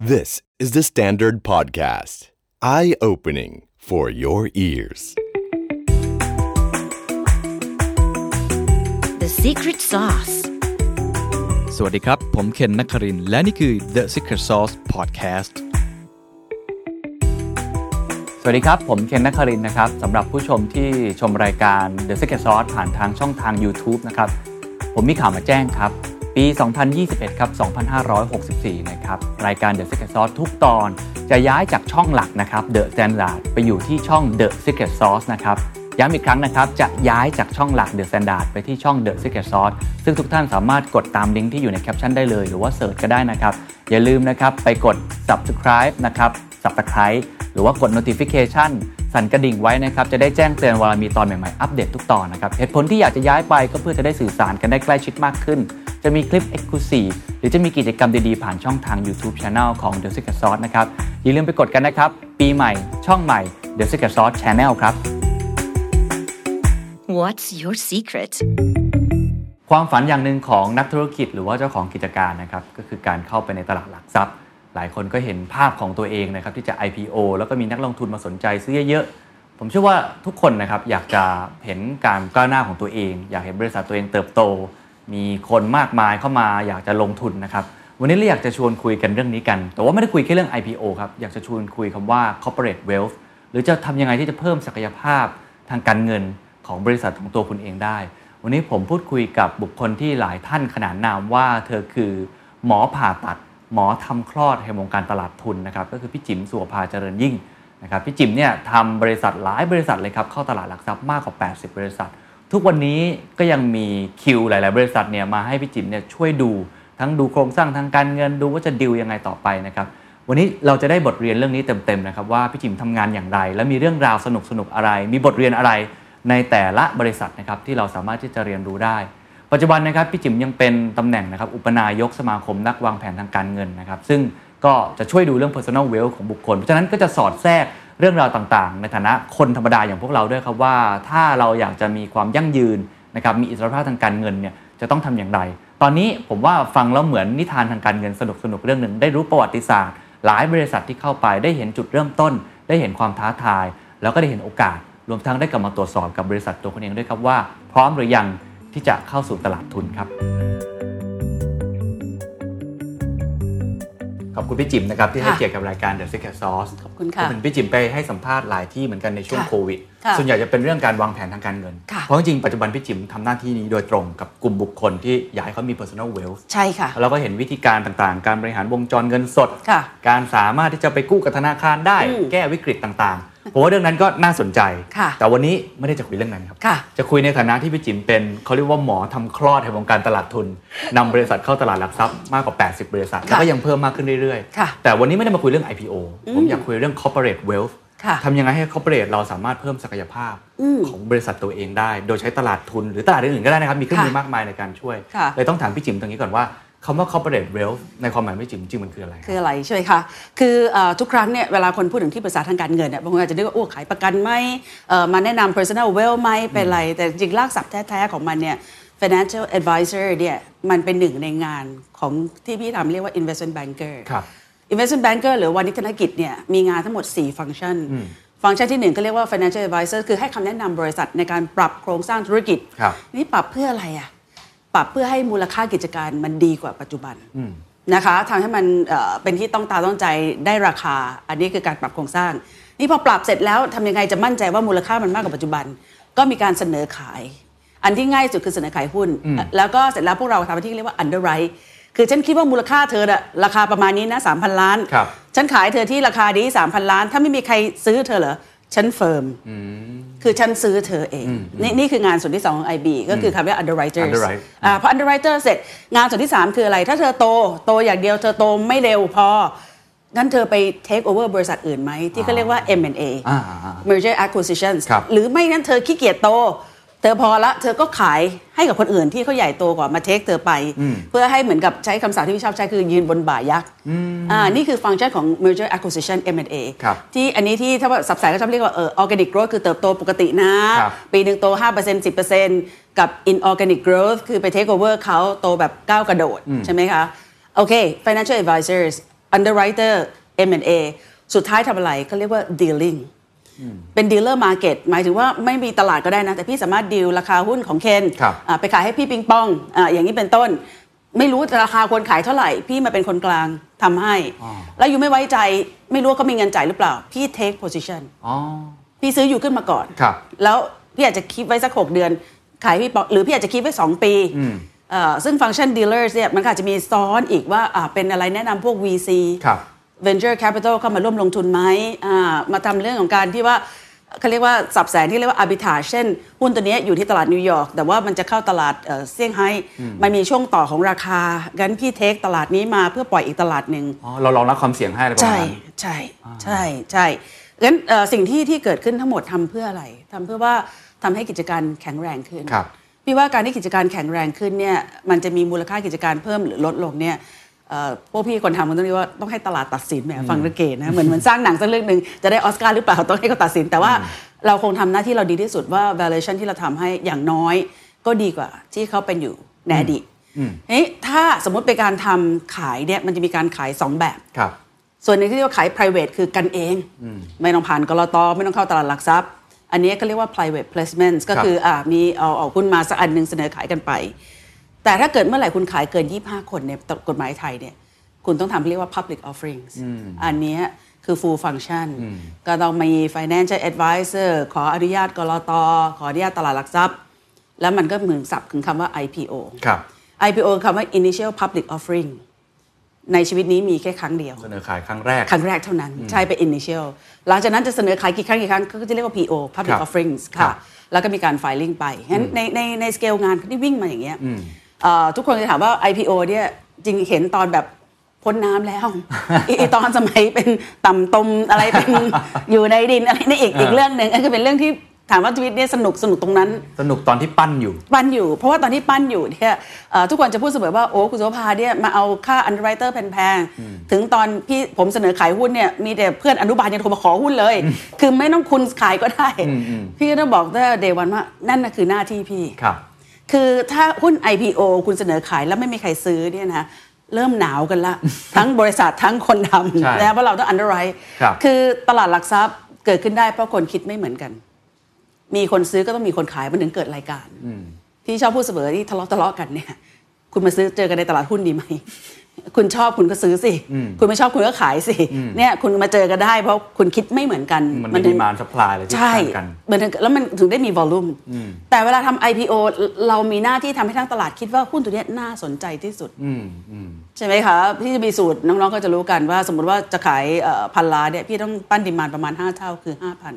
This is the Standard Podcast. Eye opening for your ears. The secret sauce. สวัสดีครับ ผมเคนนักครินทร์และนี่คือ The Secret Sauce Podcast สวัสดีครับ ผมเคนนักครินทร์นะครับสำหรับผู้ชมที่ชมรายการ The Secret Sauce ผ่านทางช่องทาง YouTube นะครับ ผมมีข่าวมาแจ้งครับ ปี 2021 ครับ 2564 นะครับ รายการ The Secret Sauce ทุกตอนจะย้ายจากช่องหลักนะครับ The Standard ไปอยู่ที่ช่อง The Secret Sauce นะครับ ย้ำอีกครั้งนะครับ จะย้ายจากช่องหลัก The Standard ไปที่ช่อง The Secret Sauce ซึ่งทุกท่านสามารถกดตามลิงก์ที่อยู่ในแคปชั่นได้เลย หรือว่าเสิร์ชก็ได้นะครับ อย่าลืมนะครับ ไปกด subscribe นะครับ subscribe หรือว่ากด notification สั่นกระดิ่งไว้นะครับ จะได้แจ้งเตือนเวลามีตอนใหม่ๆ อัปเดตทุกตอนนะครับ เหตุผลที่อยากจะย้ายไปก็เพื่อจะได้สื่อสารกันได้ใกล้ชิดมากขึ้น จะมีคลิป Exclusive หรือจะมีกิจกรรมดีๆ ผ่านช่องทาง YouTube Channel ของ The Secret Sauce นะครับ อย่าลืมไปกดกันนะครับ ปีใหม่ ช่องใหม่ The Secret Sauce Channel ครับ What's your secret? ความฝันอย่างหนึ่งของนักธุรกิจหรือว่าเจ้าของกิจการนะครับก็คือการเข้าไปในตลาดหลักทรัพย์ หลายคนก็เห็นภาพของตัวเองนะครับที่จะ IPO แล้วก็มีนักลงทุนมาสนใจซื้อเยอะๆผมเชื่อว่าทุกคนนะครับอยากจะเห็นการก้าวหน้าของตัวเอง อยากเห็นบริษัทตัวเองเติบโต มีคนมากมายเข้ามาอยากจะลงทุนนะครับ วันนี้เราอยากจะชวนคุยกันเรื่องนี้กัน แต่ว่าไม่ได้คุยแค่เรื่อง IPO ครับ อยากจะชวนคุยคำว่า corporate wealth หรือจะทำยังไงที่จะเพิ่มศักยภาพทางการเงินของบริษัทของตัวคุณเองได้ วันนี้ผมพูดคุยกับบุคคลที่หลายท่านขนานนามว่า เธอคือหมอผ่าตัด หมอทำคลอดในวงการตลาดทุนนะครับ ก็คือพี่จิมสุวภาเจริญยิ่งนะครับ พี่จิมเนี่ยทำบริษัทหลายบริษัทเลยครับ เข้าตลาดหลักทรัพย์มากกว่า 80 บริษัท ทุกวันนี้ก็ยังมีคิวหลาย ๆ บริษัทเนี่ยมาให้พี่จิ๋มเนี่ยช่วยดูทั้งดูโครงสร้างทางการเงินดูว่าจะดิวยังไงต่อไปนะครับวันนี้เราจะได้บทเรียนเรื่องนี้เต็ม ๆ นะครับว่าพี่จิ๋มทำงานอย่างไร และมีเรื่องราวสนุก ๆ อะไร มีบทเรียนอะไรในแต่ละบริษัทนะครับที่เราสามารถที่จะเรียนรู้ได้ ปัจจุบันนะครับพี่จิ๋มยังเป็นตำแหน่งนะครับอุปนายกสมาคมนักวางแผนทางการเงินนะครับซึ่งก็จะช่วยดูเรื่อง personal wealth ของบุคคล เพราะฉะนั้นก็จะสอดแทรก เรื่องราวต่างๆ ในฐานะคนธรรมดาอย่างพวกเราด้วยครับว่า ถ้าเราอยากจะมีความยั่งยืนนะครับมีอิสรภาพทางการเงินเนี่ยจะต้องทำอย่างไร ตอนนี้ผมว่าฟังแล้วเหมือนนิทานทางการเงินสนุกๆเรื่องหนึ่งได้รู้ประวัติศาสตร์ หลายบริษัทที่เข้าไปได้เห็นจุดเริ่มต้น ได้เห็นความท้าทาย แล้วก็ได้เห็นโอกาส รวมทั้งได้กลับมาตรวจสอบกับบริษัทตัวคุณเองด้วยครับว่า พร้อมหรือยังที่จะเข้าสู่ตลาดทุนครับ ขอบคุณพี่จิ๋มนะครับที่ให้ค่ะเกียรติกับรายการ The Secret Sauce ขอบคุณค่ะก็เหมือนพี่จิ๋มไปให้สัมภาษณ์หลายที่เหมือนกันในช่วงค่ะโควิดค่ะส่วนใหญ่จะเป็นเรื่องการวางแผนทางการเงินค่ะเพราะจริงๆปัจจุบันพี่จิ๋มทำหน้าที่นี้โดยตรงกับกลุ่มบุคคลที่อยากให้เขามี personal wealth ใช่ค่ะเราก็เห็นวิธีการต่างๆ การบริหารวงจรเงินสดค่ะการสามารถที่จะไปกู้กับธนาคารได้อืมแก้วิกฤตต่างๆ ผมว่าเรื่องนั้นก็น่าสนใจค่ะแต่วันนี้ไม่ได้จะคุยเรื่องนั้นครับค่ะจะคุยในฐานะที่พี่จิ๋มเป็นเขาเรียกว่าหมอทำคลอดในวงการตลาดทุนนำบริษัทเข้าตลาดหลักทรัพย์มากกว่า 80 บริษัท แล้วก็ยังเพิ่มมากขึ้นเรื่อยค่ะๆแต่วันนี้ไม่ได้มาคุยเรื่อง IPO ผมอยากคุยเรื่อง corporate wealth ค่ะทำยังไงให้ corporate เราสามารถเพิ่มศักยภาพอืมของบริษัทตัวเองได้ โดยใช้ตลาดทุนหรือตลาดอื่นๆก็ได้นะครับ มีเครื่องมือค่ะมากมายในการช่วยค่ะเลยต้องถามพี่จิ๋มตรงนี้ก่อนว่า คำว่า corporate wealth ในความหมายพี่จิ๋มจริงๆมันคืออะไร คืออะไรใช่ไหมคะ คือเอ่อทุกครั้งเนี่ยเวลาคนพูดถึงที่ปรึกษาทางการเงินเนี่ยบางคนอาจจะนึกว่าโอ้ขายประกันไหมเอ่อมาแนะนำ personal wealth ไหมเป็นไร แต่จริงๆรากศัพท์แท้ ๆ ของมันเนี่ย financial advisor เนี่ยมันเป็นหนึ่งในงานของที่พี่ทำเรียกว่า investment banker ครับ investment banker หรือวานิชธนกิจเนี่ยมีงานทั้งหมด 4 ฟังก์ชันฟังก์ชันที่หนึ่งก็เรียกว่า financial advisor คือให้คำแนะนำบริษัทในการปรับโครงสร้างธุรกิจครับนี่ปรับเพื่ออะไรอะ ปรับเพื่อให้มูลค่ากิจการมันดีกว่าปัจจุบันนะคะทำให้มันเอ่อเป็นที่ต้องตาต้องใจได้ราคา อันนี้คือการปรับโครงสร้าง นี่พอปรับเสร็จแล้วทำยังไงจะมั่นใจว่ามูลค่ามันมากกว่าปัจจุบัน ก็มีการเสนอขาย อันที่ง่ายสุดคือเสนอขายหุ้น แล้วก็เสร็จแล้วพวกเราทำหน้าที่เรียกว่า underwrite คือฉันคิดว่ามูลค่าเธอน่ะราคาประมาณนี้นะ3,000ล้านครับฉันขายเธอที่ราคานี้3,000ล้าน ถ้าไม่มีใครซื้อเธอเหรอ ฉันเฟิร์มคือฉันซื้อเธอเอง นี่นี่คืองานส่วนที่ 2 ของ IB ก็คือคำว่า underwriters Underwrite อ่าพอ underwriter เสร็จงานส่วนที่ 3 คืออะไร ถ้าเธอโต โตอย่างเดียวเธอโตไม่เร็วพอ งั้นเธอไป take over บริษัทอื่นไหม ที่เขาเรียกว่า M&A อ่า merger acquisitions ครับหรือไม่งั้นเธอขี้เกียจโต เธอพอละเธอก็ขายให้กับคนอื่นที่เขาใหญ่โตกว่ามาเทคเธอไป เพื่อให้เหมือนกับใช้คำศัพท์ที่พี่ชอบใช้คือยืนบนบ่ายักษ์อ่านี่คือฟังก์ชันของ merger acquisition M&A ครับที่อันนี้ที่ถ้าว่าสับสายก็ชอบเรียกว่าเออ organic growth คือเติบโตปกตินะครับปีหนึ่งโต 5% 10%กับ inorganic growth คือไป take over เขาโตแบบก้าวกระโดด ใช่ไหมคะ โอเค financial advisors underwriter M&A สุดท้ายทำอะไรก็เรียกว่า dealing เป็น dealer market หมายถึงว่าไม่มีตลาดก็ได้นะ แต่พี่สามารถดีลราคาหุ้นของเคนครับอ่าไปขายให้พี่ปิงปองอาอย่างนี้เป็นต้น ไม่รู้ราคาควรขายเท่าไหร่ พี่มาเป็นคนกลางทำให้ แล้วอยู่ไม่ไว้ใจไม่รู้ว่าเขามีเงินจ่ายหรือเปล่า พี่ take position อ๋อพี่ซื้ออยู่ขึ้นมาก่อนครับแล้วพี่อาจจะคิดไว้สัก6เดือน ขายพี่ปอหรือพี่อาจจะคิดไว้2ปีเอ่อซึ่งฟังก์ชัน dealers เนี่ยมันก็อาจจะมีซ้อนอีกว่าอ่าเป็นอะไรแนะนำพวก VC ครับ venture capital เข้ามาร่วมลงทุนไหมอ่ามาทำเรื่องของการที่ว่าเขาเรียกว่าสับแสงที่เรียกว่า arbitrage เช่น หุ้นตัวเนี้ยอยู่ที่ตลาดนิวยอร์กแต่ว่ามันจะเข้าตลาดเอ่อเซี่ยงไฮ้มันมีช่วงต่อของราคา งั้นพี่เทคตลาดนี้มาเพื่อปล่อยอีกตลาดหนึ่งอ๋อเราลองรับความเสี่ยงให้อะไรประมาใช่ณนั้นใช่ใช่ใช่งั้นเอ่อสิ่งที่ที่เกิดขึ้นทั้งหมดทำเพื่ออะไรทำเพื่อว่าทำให้กิจการแข็งแรงขึ้นครับพี่ว่าการที่กิจการแข็งแรงขึ้นเนี่ยมันจะมีมูลค่ากิจการเพิ่มหรือลดลงเนี่ยเอ่อ พวกพี่คนทำมันต้องเรียกว่าต้องให้ตลาดตัดสินแหมฟังระเกตนะเหมือนเหมือนสร้างหนังสักเรื่องหนึ่งจะได้ออสการ์หรือเปล่าต้องให้เขาตัดสิน แต่ว่าเราคงทำหน้าที่เราดีที่สุดว่า valuation ที่เราทำให้อย่างน้อยก็ดีกว่าที่เขาเป็นอยู่ในอดีตเฮ้ยถ้าสมมติเป็นการทำขายเนี่ยมันจะมีการขายสองแบบครับ ส่วนหนึ่งที่เรียกว่าขาย private คือกันเอง ไม่ต้องผ่านกรตไม่ต้องเข้าตลาดหลักทรัพย์ อันนี้ก็เรียกว่า private placements ก็คืออ่ามีเอาเอาหุ้นมาสักอันหนึ่งเสนอขายกันไป แต่ถ้าเกิดเมื่อไหร่คุณขายเกิน 25 คนในกฎหมายไทยเนี่ยคุณต้องทำเรียกว่า public offerings อันเนี้ยคือ full function ก็ต้องมี financial advisor ขออนุญาตกรตขออนุญาตตลาดหลักทรัพย์ แล้วมันก็เหมือนศัพท์คือคำว่า IPO ครับ IPO คือคำว่า initial public offering ในชีวิตนี้มีแค่ครั้งเดียว เสนอขายครั้งแรก ครั้งแรกเท่านั้น ใช่เป็น initial หลังจากนั้นจะเสนอขายกี่ครั้งกี่ครั้ง ก็จะเรียกว่า PO ครั public บ offerings ครัค่ะบแล้วก็มีการ filing ไปงั้นในในในสเกลงานที่วิ่งมาอย่างเงี้ยเอ่อ ทุกคนจะถามว่า IPO เนี่ยจริงเห็นตอนแบบพ้นน้ำแล้วอีอีตอนสมัยเป็นต่ำตมอะไรเป็นอยู่ในดินอะไรนี่อีกอีกเรื่องหนึ่งอันคือเป็นเรื่องที่ถามว่าชีวิตเนี่ยสนุกสนุกตรงนั้น สนุกตอนที่ปั้นอยู่ ปั้นอยู่ เพราะว่าตอนที่ปั้นอยู่เนี่ยเอ่อทุกคนจะพูดเสมอว่าโอ้คุณสุภาเนี่ยมาเอาค่า underwriter แพงๆ ถึงตอนพี่ผมเสนอขายหุ้นเนี่ยมีแต่เพื่อนอนุบาลยังโทรมาขอหุ้นเลย คือไม่ต้องคุณขายก็ได้ พี่ก็ต้องบอกตั้งแต่เดวันว่านั่นน่ะคือหน้าที่พี่ ครับคือถ้าหุ้น IPO คุณเสนอขายแล้วไม่มีใครซื้อเนี่ยนะเริ่มหนาวกันละ ทั้งบริษัททั้งคนทใช่ำนะเพราะเราต้อง underwrite ครับคือตลาดหลักทรัพย์เกิดขึ้นได้เพราะคนคิดไม่เหมือนกัน มีคนซื้อก็ต้องมีคนขายมันถึงเกิดรายการที่ชอบพูดเสมอที่ทะเลาะทะเลาะกันเนี่ย คุณมาซื้อเจอกันในตลาดหุ้นดีไหม คุณชอบคุณก็ซื้อสิ คุณไม่ชอบคุณก็ขายสิเนี่ยคุณมาเจอกันได้เพราะคุณคิดไม่เหมือนกัน มันมีถึง demand supply อะไรที่ใช่ต่างกันมันถึงแล้วมันถึงได้มีวอลลุ่มแต่เวลาทำ IPO เรามีหน้าที่ทำให้ทั้งตลาดคิดว่าหุ้นตัวเนี้ยน่าสนใจที่สุดอืมอืมใช่ไหมคะพี่จะมีสูตรน้องๆก็จะรู้กันว่า สมมติว่าจะขายพันล้านเนี่ยพี่ต้องปั้นดีมานประมาณ 5 เท่าคือ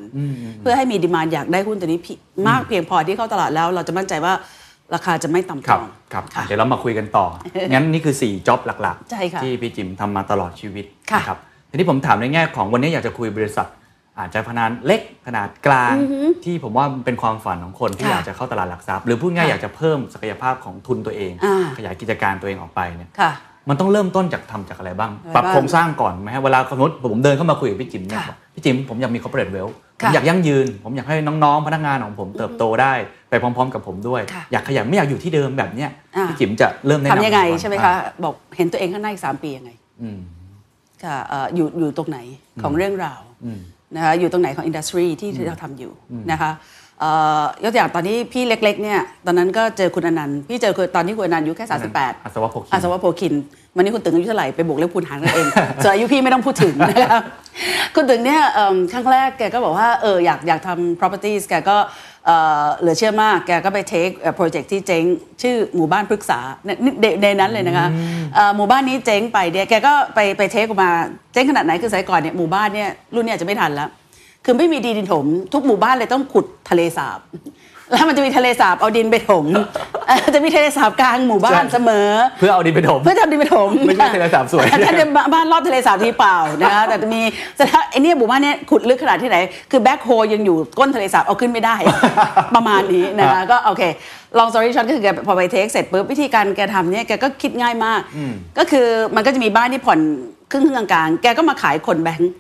5,000 เพื่อให้มีดีมานอยากได้หุ้นตัวนี้พี่มากเพียงพอที่เข้าตลาดแล้ว เราจะมั่นใจว่า ราคาจะไม่ต่ำคตรับองครับค่ะเดี๋ยวเรามาคุยกันต่อ งั้นนี่คือ 4จ็อบหลักใช่ค่ะที่พี่จิมทำมาตลอดชีวิตค่ะนะครับทีนี้ผมถามในแง่ของวันนี้อยากจะคุยบริษัท อาจจะขนาดเล็กขนาดกลาง ที่ผมว่าเป็นความฝันของคนที่ค่ะอยากจะเข้าตลาดหลักทรัพย์ หรือพูดง่ายค่ะอยากจะเพิ่มศักยภาพของทุนตัวเองอ่าขยายกิจการตัวเองออกไปเนี่ยค่ะมันต้องเริ่มต้นจากทำจากอะไรบ้างอะไรปรับบ้างโครงสร้างก่อนไหมฮะเวลาสมมติผมเดินเข้ามาคุยกับพี่จิมเนี่ยค่ะบอกพี่จิมผมอยากมี corporate wealth ผมค่ะอยากยั่งยืน ผมอยากให้น้องๆพนักงานของผมเติบโตได้ ไปพร้อม ๆ กับผมด้วยค่ะอยากขยันไม่อยากอยู่ที่เดิมแบบเนี้ยอ่าพี่จิมจะเริ่มแนะนำทำยังไงก่อนใช่ไหมอ่คะบอกเห็นตัวเองข้างหน้าอีกสามปียังไงอืมค่ะเอ่ออยู่อยู่ตรงไหนของเรื่องราวนะคะอยู่ตรงไหนของอินดัสทรีที่ที่เราทำอยู่นะคะเอ่อยกตัวอย่างตอนที่พี่เล็กๆเนี่ยตอนนั้นก็เจอคุณอนันต์พี่เจอคือตอนที่คุณอนันต์อายุแค่ 38อัศวะโภคินอาสวะโพคินวันนี้คุณตึงอายุเท่าไหร่ไปบวกเลขคูณหารกันเองส่วนอายุพี่ไม่ต้องพูดถึงนะครับคุณตึงเนี่ยเอิ่มครั้งแรกแกก็บอกว่าเอออยากอยากทำ properties แกก็ เอ่อเหลือเชื่อมากแกก็ไป take โปรเจกต์ที่เจ๊ง ชื่อหมู่บ้านพฤกษาในในในนั้นเลยนะคะเอ่อหมู่บ้านนี้เจ๊งไปเนี่ยแกก็ไปไปเทคออกมาเจ๊งขนาดไหนคือสมัยก่อนเนี่ยหมู่บ้านเนี่ยรุ่นเนี้อาจจะไม่ทันแล้ว คือไม่มีดินถม ทุกหมู่บ้านเลยต้องขุดทะเลสาบ แล้วมันจะมีทะเลสาบเอาดินไปถมเอ่อจะมีทะเลสาบกลางหมู่บ้านใช่เสมอ เพื่อเอาดินไปถมเพื่อทำดินไปถมไม่ใช่ทะเลสาบสวยถ้าจะบ้านรอบทะเลสาบที่เปล่านะคะแต่จะมีแต่ถ้าไอ้เนี่ยหมู่บ้านเนี่ยขุดลึกขนาดที่ไหน คือแบ็คโฮยังอยู่ก้นทะเลสาบเอาขึ้นไม่ได้ ประมาณนี้นะคะก็โอเคลอง story short ก็คือแกพอไปเทคเสร็จปุ๊บวิธีการแกทำเนี่ยแกก็คิดง่ายมาก ก็คือมันก็จะมีบ้านที่ผ่อนครึ่งครึ่งๆกลางๆแกก็มาขายคนแบงค์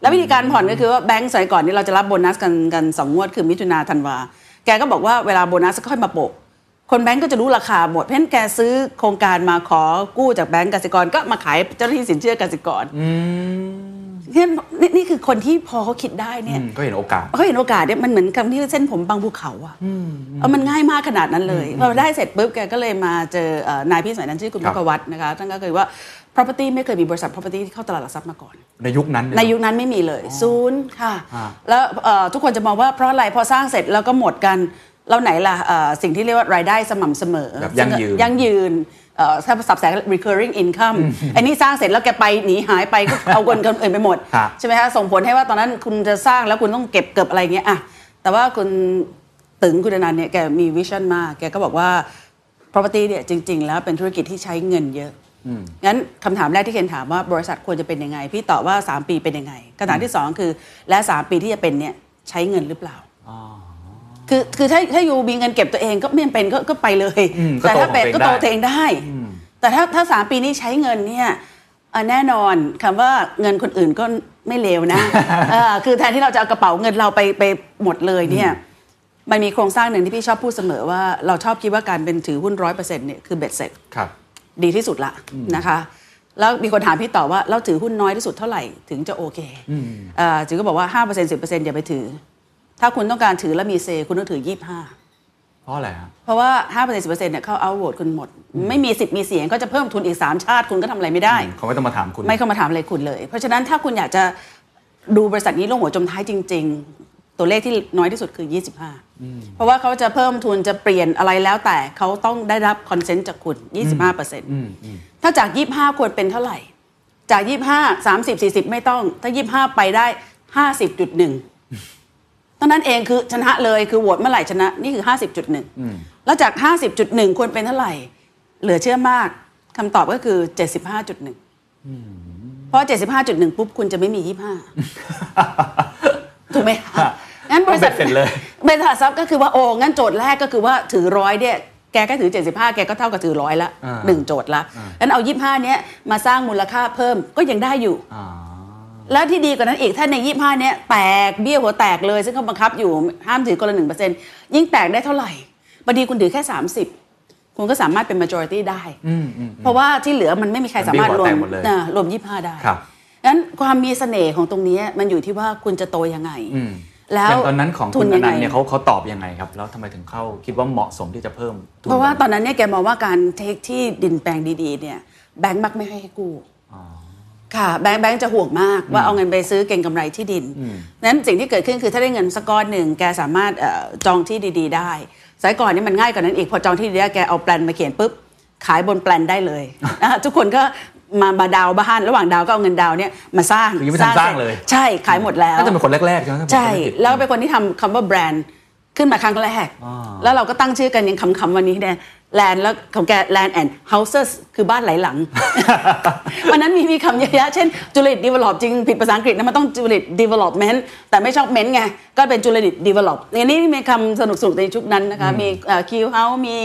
แล้ววิธีการผ่อนก็คือว่าแบงค์สมัยก่อนนี่เราจะรับโบนัสกันกันสองงวดคือมิถุนาธันวา แกก็บอกว่าเวลาโบนัสก็ค่อยมาโปะคนแบงก์ก็จะรู้ราคาหมด เพราะฉะนั้นแกซื้อโครงการมาขอกู้จากแบงก์กสิกรก็มาขายเจ้าหน้าที่สินเชื่อกสิกร เนี่ยนี่นี่คือคนที่พอเขาคิดได้เนี่ยอืมก็เห็นโอกาส เขาเห็นโอกาสเนี่ยมันเหมือนกับที่เส้นผมบางภูเขาอะเออมันง่ายมากขนาดนั้นเลยพอได้เสร็จปุ๊บแกก็เลยมาเจอเอ่อนายพี่สมัยนั้นชื่อคุณครัมุบขวัฒน์นะคะท่านก็เคยว่า property ไม่เคยมีบริษัท property ที่เข้าตลาดหลักทรัพย์มาก่อน ในยุคนั้นเในยุคนั้นไม่มีเลยศูนย์ค่ะอ่าแล้วเอ่อทุกคนจะมองว่าเพราะอะไรพอสร้างเสร็จแล้วก็หมดกัน แล้วไหนล่ะเอ่อสิ่งที่เรียกว่ารายได้สม่ำเสมอแบบยั่งยืนยั่งยืนเอ่อ ถ้าสับแสง recurring income อันนี้สร้างเสร็จแล้วแกไปหนีหายไปก็เอาเงินคนอื่นไปหมดครับใช่ไหมคะส่งผลให้ว่าตอนนั้นคุณจะสร้างแล้วคุณต้องเก็บเก็บอะไรเงี้ยอะแต่ว่าคุณตึงคุณอนันต์เนี่ยแกมีวิชั่นมากแกก็บอกว่า property เนี่ยจริง ๆ แล้วเป็นธุรกิจที่ใช้เงินเยอะงั้นคำถามแรกที่เคนถามว่าบริษัทควรจะเป็นยังไง พี่ตอบว่า 3 ปีเป็นยังไงคำถามที่ 2 คือและ 3 ปีที่จะเป็นเนี่ยใช้เงินหรือเปล่า คือคือถ้าถ้าอยู่มีเงินเก็บตัวเองก็ไม่จำเป็นก็ก็ไปเลย อืมก็แต่ถ้าเป็นโตก็ของโตตัวเองได้ ตัวเองได้ แต่ถ้าถ้าสามปีนี้ใช้เงินเนี่ยเอ่อแน่นอนคำว่าเงินคนอื่นก็ไม่เลวนะ เออคือแทนที่เราจะเอากระเป๋าเงินเราไปไปหมดเลยเนี่ยมันมีโครงสร้างหนึ่งที่พี่ชอบพูดเสมอว่าเราชอบคิดว่าการเป็นถือหุ้นร้อยเปอร์เซ็นต์เนี่ยคือเบ็ดเสร็จ ครับ ดีที่สุดละนะคะ แล้วมีคนถามพี่ต่อว่าเราถือหุ้นน้อยที่สุดเท่าไหร่ถึงจะโอเคเอ่อจือก็บอกว่า 5% 10%อย่าไปถือ ถ้าคุณต้องการถือแล้วมีเซ คุณต้องถือ 25 เพราะอะไรฮะเพราะว่า5% 10%เนี่ยเข้าเอาโหวตคุณหมด ไม่มีสิทธิ์มีเสียงก็จะเพิ่มทุนอีก 3 ชาติคุณก็ทำอะไรไม่ได้ เขาไม่ต้องมาถามคุณ ไม่เข้ามาถามอะไรคุณเลย เพราะฉะนั้นถ้าคุณอยากจะดูบริษัทนี้ลงหัวจมท้ายจริง ๆ ตัวเลขที่น้อยที่สุดคือ 25 เพราะว่าเขาจะเพิ่มทุนจะเปลี่ยนอะไรแล้วแต่เขาต้องได้รับคอนเซนต์จากคุณ 25%ถ้าจาก 25 ควรเป็นเท่าไหร่ จาก 25 30 40 ไม่ต้อง ถ้า 25 ไปได้ 50.1 เท่านั้นเองคือชนะเลยคือโหวตเมื่อไหร่ชนะ นี่คือ 50.1 แล้วจาก 50.1 ควรเป็นเท่าไหร่ เหลือเชื่อมากคำตอบก็คือ 75.1 เพราะ 75.1 ปุ๊บ คุณจะไม่มี 25 ถูกไหมคะงั้นบริษัทเบ็ดเสร็จเลยบริษัททรัพย์ก็คือว่าโอ้งั้นโจทย์แรกก็คือว่าถือร้อยเนี่ยแกก็ถือ 75 แกก็เท่ากับถือร้อยละอ่าหนึ่งโจทย์ละงั้นเอา 25 เนี้ยมาสร้างมูลค่าเพิ่มก็ยังได้อยู่อ่า แล้วที่ดีกว่านั้นอีกถ้าใน25เนี้ยแตกเบี้ยหัวแตกเลย ซึ่งเขาบังคับอยู่ห้ามถือคนละหนึ่งเปอร์เซ็นต์ยิ่งแตกได้เท่าไหร่บางทีคุณถือแค่ 30 คุณก็สามารถเป็น majority ได้อืมอืมเพราะว่าที่เหลือมันไม่มีใครสามารถรวมมันเบี้ยหัวแตกหมดเลยอ่ารวม25ได้ครับงั้นความมีเสน่ห์ของตรงนี้มันอยู่ที่ว่าคุณจะโตยังไงอืมแล้วอย่างตอนนั้นของทุคุณนอยังนัไงนต์เนี่ยเขาเขาตอบยังไงครับ แล้วทำไมถึงเข้าคิดว่าเหมาะสมที่จะเพิ่มทุนเพราะว่าตอนนั้นเนี่ยแกมองว่าการเทคที่ดินแปลงดีๆเนี่ยแบงก์มักไม่ให้กู้ ค่ะแบงก์แบงก์จะห่วงมากว่าเอาเงินไปซื้อเก่งกำไรที่ดินนั้นสิ่งที่เกิดขึ้นคือถ้าได้เงินสักก้อนหนึ่งแกสามารถเอ่อจองที่ดี ๆ ได้สมัยก่อนนี่มันง่ายกว่านั้นอีกพอจองที่ดีได้แกเอาแปลนมาเขียนปุ๊บขายบนแปลนได้เลยนะทุกคนก็มามาดาวน์บ้านระหว่างดาวน์ก็เอาเงินดาวน์เนี่ยมาสร้างคือยังไม่ทันสร้างเลย ใช่ขายหมดแล้วน่าจะเป็นคนแรกๆใช่ไหมถ้าผมใช่จำไม่ผิดแล้วเป็นคนที่ทำคำว่าแบรนด์ขึ้นมาครั้งแรกอ่าแล้วเราก็ตั้งชื่อกันยังคำๆวันนี้เนี่ย แลนด์แล้วของแก land and houses คือบ้านหลายหลัง วันนั้นมีมีคำเยอะแยะเช่น juliet develop จริงผิดภาษาอังกฤษนะมันต้อง juliet development แต่ไม่ชอบเม้นไง ก็เป็น juliet develop อันนี้มีคำสนุกๆในชุดนั้นนะคะ มีคิวเฮามี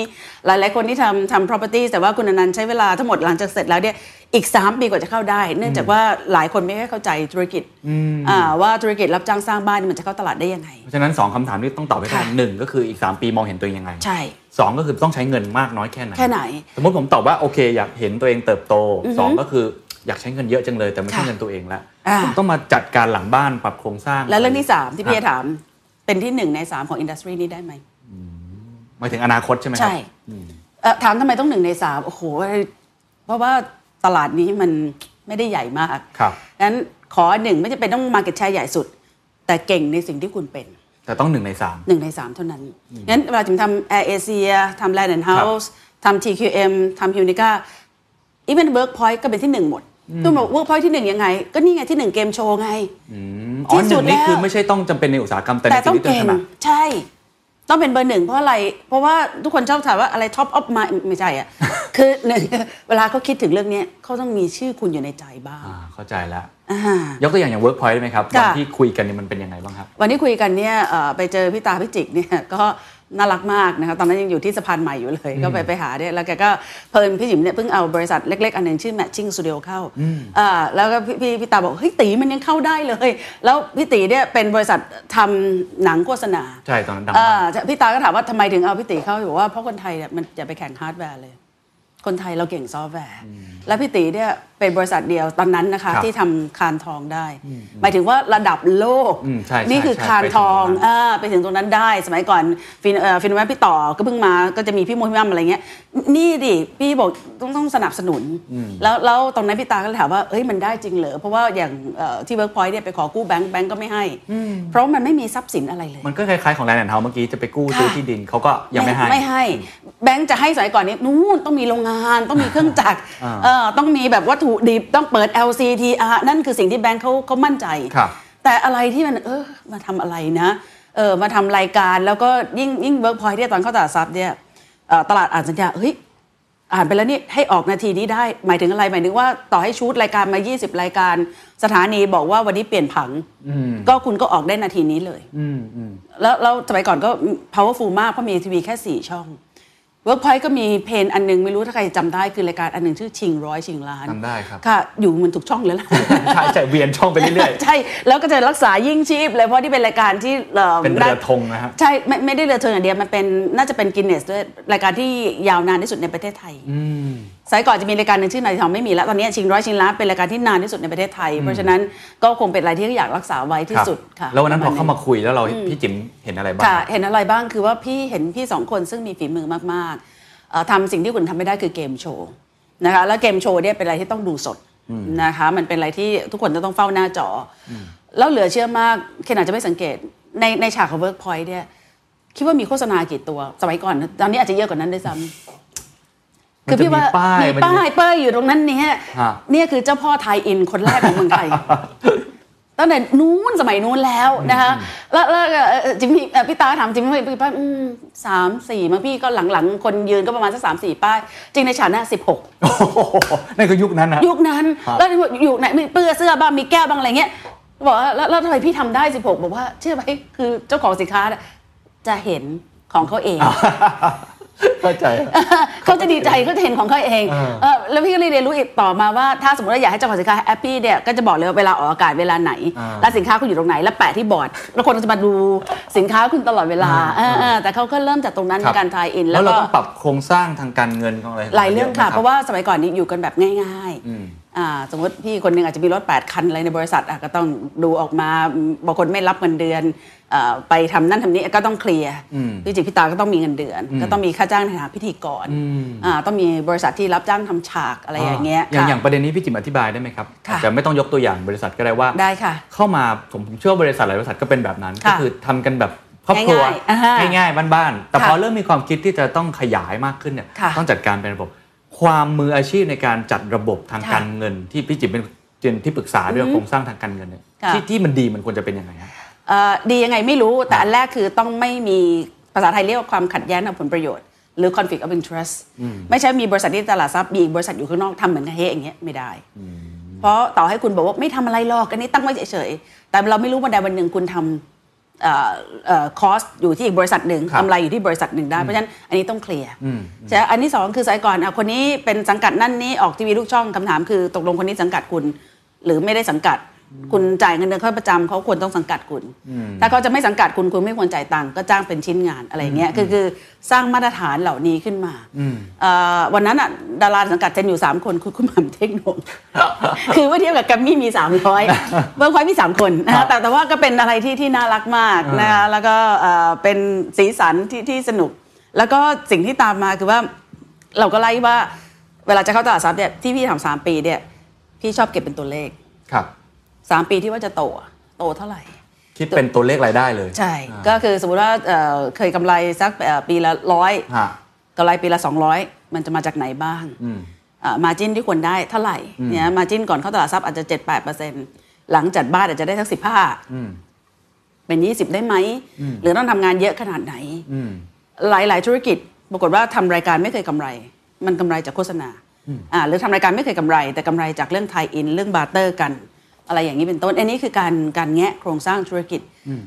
หลายๆคนที่ทำทำ property แต่ว่าคุณอนันต์ใช้เวลาทั้งหมดหลังจากเสร็จแล้วเนี่ยอีก 3 ปีกว่าจะเข้าได้ เนื่องจากว่าหลายคนไม่ค่อยเข้าใจธุรกิจอ่าว่าธุรกิจรับจ้างสร้างบ้านนี่มันจะเข้าตลาดได้ยังไงเพราะฉะนั้นสองคำถามที่ต้องตอบให้ได้ค่ะหนึ่งก็คืออีก 3 ปีมองเห็นตัวเองยังไงใช่ สองก็คือต้องใช้เงินมากน้อยแค่ไหนแค่ไหน สมมติผมตอบว่าโอเค อยากเห็นตัวเองเติบโตสองก็คืออยากใช้เงินเยอะจังเลย แต่ไม่ใช่ค่ะเงินตัวเองแล้วอ่าผมต้องมาจัดการหลังบ้านปรับโครงสร้าง แล้วเรื่องที่สามที่พี่คจะรับถาม เป็นที่หนึ่งในสามของ industry นี้ได้ไหมหมายถึงอนาคตใช่ไหมครัใช่เอ่อถามทำไมต้องหนึ่งในสามโอ้โห เพราะว่าตลาดนี้มันไม่ได้ใหญ่มากครับงั้นขอหนึ่งไม่จำเป็นต้อง market share ใหญ่สุด แต่เก่งในสิ่งที่คุณเป็น แต่ต้องหนึ่งในสามหนึ่งในสามเท่านั้นงั้นเวลาจิมทำแอร์เอเชียทำแลนด์เฮาส์ทำ TQM ทำ Humanica อีเวนต์เวิร์กพอยต์ก็เป็นที่หนึ่งหมดตุ้มบอกเวิร์กพอยต์ที่หนึ่งยังไง ก็นี่ไงที่หนึ่งเกมโชว์ไงอ๋อที่หสุนึ่ดงนี่แล้วคือไม่ใช่ต้องจำเป็นในอุตสาหกรรมแต่ในแต่ชีต้องวิตตัวเก่งถนัดใช่ ต้องเป็นเบอร์หนึ่งเพราะอะไร เพราะว่าทุกคนชอบถามว่าอะไร top of mind ใช่อะ คือหนึ่งเวลาเขาคิดถึงเรื่องเนี้ยเขาต้องมีชื่อคุณอยู่ในใจบ้างอ่าเข้าใจแล้วอ่ายกตัวอย่างอย่าง Workpoint ได้ไหมครับค่ะวันที่คุยกันเนี่ยมันเป็นยังไงบ้างครับ วันที่คุยกันเนี่ยเอ่อไปเจอพี่ตาพี่จิกเนี่ยก็ น่ารักมากนะคะตอนนั้นยังอยู่ที่สะพานใหม่อยู่เลย ก็ไปไปหาเนี่ยแล้วแกก็เพลินพี่จิ๋มเนี่ยเพิ่งเอาบริษัทเล็ก ๆ อันหนึ่งชื่อ Matching Studio เข้าอ่าแล้วก็พี่พี่พี่ตาบอกเฮ้ยตีมันยังเข้าได้เลย แล้วพี่ตีเนี่ยเป็นบริษัททำหนังโฆษณา ใช่ตอนนั้นดังอ่มากพี่ตาก็ถามว่าทำไมถึงเอาพี่ตีเข้าบอกว่าเพราะคนไทยเนี่ยมันจะไปแข่งฮาร์ดแวร์เลย คนไทยเราเก่งซอฟต์แวร์ แล้วพี่ตีเนี่ยเป็นบริษัทเดียวตอนนั้นนะคะครับที่ทำคานส์ทองได้ หมายถึงว่าระดับโลกอืมใช่ใช่นี่คือใช่คานส์ทองไปถึงตรงนั้นอ่าไปถึงตรงนั้นได้ สมัยก่อนฟินเอ่อฟินแวพี่ต่อก็เพิ่งมาก็จะมีพี่มวยพี่มั่มอะไรเงี้ยนี่ดิพี่บอกต้องต้องสนับสนุน แล้วแล้วตรงนั้นพี่ตาก็เลยถามว่าเอ้ยมันได้จริงเหรอเพราะว่าอย่างเอ่อที่เวิร์กพอยต์เนี่ยไปขอกู้แบงก์แบงก์ก็ไม่ให้ เพราะมันไม่มีทรัพย์สินอะไรเลย มันก็คล้ายๆของแลนด์แอนด์เฮ้าส์เมื่อกี้จะไปกู้ซื้อที่ดินเขาก็ยังไม่ให้ไม่ให้ แบงค์จะให้สมัยก่อนนี้นู่นต้องมีโรงงานต้องมีเครื่องจักรอ่าเออต้องมีแบบวัตถุดิบต้องเปิด LCTR นั่นคือสิ่งที่แบงค์เขาเขามั่นใจ ครับ แต่อะไรที่มันเออมาทำอะไรนะเออมาทำรายการแล้วก็ยิ่งยิ่งเวิร์กพอยต์เนี่ยตอนเข้าตลาดทรัพย์เนี่ยเอ่อตลาดอ่านสัญญาเฮ้ยอ่านไปแล้วนี่ให้ออกนาทีนี้ได้ หมายถึงอะไรหมายถึงว่าต่อให้ shoot รายการมา 20 รายการ สถานีบอกว่าวันนี้เปลี่ยนผังก็คุณก็ออกได้นาทีนี้เลย อืมอืม แล้วแล้วสมัยก่อนก็ powerful มากเพราะมีทีวีแค่ 4 ช่อง Workpoint ก็มี pain อันหนึ่ง ไม่รู้ถ้าใครจำได้คือรายการอันหนึ่งชื่อชิงร้อยชิงล้านจำได้ครับค่ะ อยู่มันทุกช่องเลยล่ะใช่ใช่เวียนช่องไปเรื่อยใช่ แล้วก็จะรักษายิ่งชีพเลยเพราะที่เป็นรายการที่อ่อๆเป็นเรือธงนะครับใช่ไม่ไม่ได้เรือธงอย่างเดียวมันเป็นน่าจะเป็นกินเนสด้วยรายการที่ยาวนานที่สุดในประเทศไทยอืม สมัยก่อนจะมีรายการหนึ่งชื่อนายทองไม่มีแล้ว ตอนนี้ชิงร้อยชิงล้านเป็นรายการที่นานที่สุดในประเทศไทย เพราะฉะนั้นก็คงเป็นอะไรที่อยากรักษาไว้ที่ครับสุดค่ะแล้ววันนั้นพอประณเข้ามาคุยแล้วเราพี่จิ๋มเห็นอะไรบ้างค่ะเห็นอะไรบ้างคือว่าพี่เห็นพี่สองคนซึ่งมีฝีมือมากๆเอ่อทำสิ่งที่คุณทำไม่ได้คือเกมโชว์นะคะแล้วเกมโชว์เนี่ยเป็นอะไรที่ต้องดูสดนะคะมันเป็นอะไรที่ทุกคนจะต้องเฝ้าหน้าจออแล้วเหลือเชื่อมากเคนอาจจะไม่สังเกตในในฉากของ Workpoint เนี่ยคิดว่ามีโฆษณากี่ตัว สมัยก่อน ตอนนี้อาจจะเยอะกว่านั้นด้วยซ้ำ มันจะมีป้ายมีมันจะมีป้ายเป้ยอยู่ตรงนั้นเนี่ยฮะเนี่ยคือเจ้าพ่อไทยอินคนแรกของเมืองไทยตั้งแต่นู้นสมัยนู้นแล้วนะคะแล้วแล้วเอ่อจิมมี่เอ่อพี่ตาถามจิมมี่พี่ป้าอืมสามสี่มาพี่ก็หลังๆ คนยืนก็ประมาณสักสามสี่ป้าย จริงในฉากหน้าสิบหกโอ้โหนั่นคือยุคนั้นนะยุคนั้นครับแล้วอยู่ไหนมีเปื้อเสื้อบ้างมีแก้วบ้างอะไรเงี้ยบอกว่าแล้วแล้วทำไมพี่ทำได้สิบหกบอกว่าเชื่อไหมคือเจ้าของสินค้าเนี่ยจะเห็นของเขาเอง เข้าใจเขาจะดีใจเขาจะเห็นของเขาเองเออเออแล้วพี่ก็เลยเรียนรู้อีกต่อมาว่าถ้าสมมติว่าอยากให้เจ้าของสินค้าแฮปปี้เนี่ยก็จะบอกเลยว่าเวลาออกอากาศเวลาไหนอ่าแล้วสินค้าคุณอยู่ตรงไหน แล้วแปะที่บอร์ดแล้วคนก็จะมาดูสินค้าคุณตลอดเวลาอ่าเออเออแต่เขาก็เริ่มจากตรงนั้นครัในบการทายอินแล้แล้ววเราก็ต้องปรับโครงสร้างทางการเงินของอะไรหลายเรื่องค่ะยนเพราะว่าสมัยก่อนนี้อยู่กันแบบง่ายอืมๆอ่า สมมติพี่คนหนึงอาจจะมีรถ 8 คันอะไรในบริษัทอะก็ต้องดูออกมาบางคนไม่รับเงินเดือนเอ่อไปทำนั่นทำนี้ก็ต้องเคลียร์อืมพี่จิตพี่ตาก็ต้องมีเงินเดือน ก็ต้องมีค่าจ้างในฐานะพิธีกรอืมอ่าต้องมีบริษัทที่รับจ้างทำฉากอะไรอย่างเงี้ยอย่างค่ะอย่างประเด็นนี้พี่จิ๋มอธิบายได้ไหมครับค่ะอาจจะไม่ต้องยกตัวอย่างบริษัทก็ได้ว่าได้ค่ะเข้ามาผมผมเชื่อว่าบริษัทหลายบริษัทก็เป็นแบบนั้น ก็ค่ะคือทำกันแบบครอบครัวง่ายๆอ่าฮะง่ายๆบ้านๆแต่ค่ะพอเริ่มมีความคิดที่จะต้องขยายมากขึ้นเนี่ยค่ะต้องจัดการเป็นระบบ ความมืออาชีพในการจัดระบบทางค่ะการเงิน ที่พี่จิ๋มเป็นเป็นที่ปรึกษาเรื่องอือฮึโครงสร้างทางการเงินเนี่ยค่ะที่ที่มันดีมันควรจะเป็นยังไงฮะเอ่อดียังไงไม่รู้แต่ครับอันแรกคือต้องไม่มีภาษาไทยเรียกว่าความขัดแย้งทางผลประโยชน์หรือ conflict of interest ไม่ใช่มีบริษัทที่ตลาดทรัพย์มีอีกบริษัทอยู่ข้างนอกทำเหมือนกันเฮ้อย่างเงี้ยไม่ได้ เพราะต่อให้คุณบอกว่าไม่ทำอะไรหรอกอันนี้ตั้งไว้เฉยๆแต่เราไม่รู้วันใดวันหนึ่งคุณทำ คอสอยู่ที่อีกบริษัทหนึ่งครับกำไรอยู่ที่บริษัทหนึ่งได้ เพราะฉะนั้นอันนี้ต้องเคลียร์อืมใช่อันที่สองคือสายก่อนอะคนนี้เป็นสังกัดนั่นนี้ออกทีวีลูกช่องคำถามคือตกลงคนนี้สังกัดคุณ หรือไม่ได้สังกัด คุณจ่ายเงินเดือนเขาประจำเขาควรต้องสังกัดคุณ ถ้าเขาจะไม่สังกัดคุณคุณไม่ควรจ่ายตังค์ก็จ้างเป็นชิ้นงานอะไรเงี้ยคือคือสร้างมาตรฐานเหล่านี้ขึ้นมาเอ่อวันนั้นอะดาราสังกัดเจนอยู่ 3 คนคือคุณหม่ำเทคโนคือว่าเทียบกับแกัมมี่มี 300เบิร์กไว้มี 3 คนนะครัคะบแต่แต่ว่าก็เป็นอะไรที่ที่น่ารักมากนะคะแล้วก็เอ่อเป็นสีสันที่ที่สนุก แล้วก็สิ่งที่ตามมาคือว่าเราก็ไล่ว่าเวลาจะเข้าตลาดทรัพย์เนี่ยที่พี่ทำสามปีเนี่ยพี่ชอบเก็บเป็นตัวเลขครับ สามปีที่ว่าจะโตอะโตเท่าไหร่ คิดเป็นตัวเลขรายได้เลย ใช่อ่าก็คือสมมติว่าเอ่อเคยกำไรสักเอ่อปีละร้อยฮะกำไรปีละ 200 มันจะมาจากไหนบ้างอืม margin ที่ควรได้เท่าไหร่เนี่ย margin ก่อนเข้าตลาดทรัพย์อาจจะ 7-8%หลังจัดบ้านอาจจะได้สักอืม15เป็น 20 ได้ไหม หรือต้องทำงานเยอะขนาดไหนอืมหลาย ๆ ธุรกิจปรากฏว่าทำรายการไม่เคยกำไร มันกำไรจากโฆษณาอ่าหรือทำรายการไม่เคยกำไร แต่กำไรจากเรื่อง tie-in เรื่อง barter กัน อะไรอย่างนี้เป็นต้นอันนี้คือการการแงะโครงสร้างธุรกิจ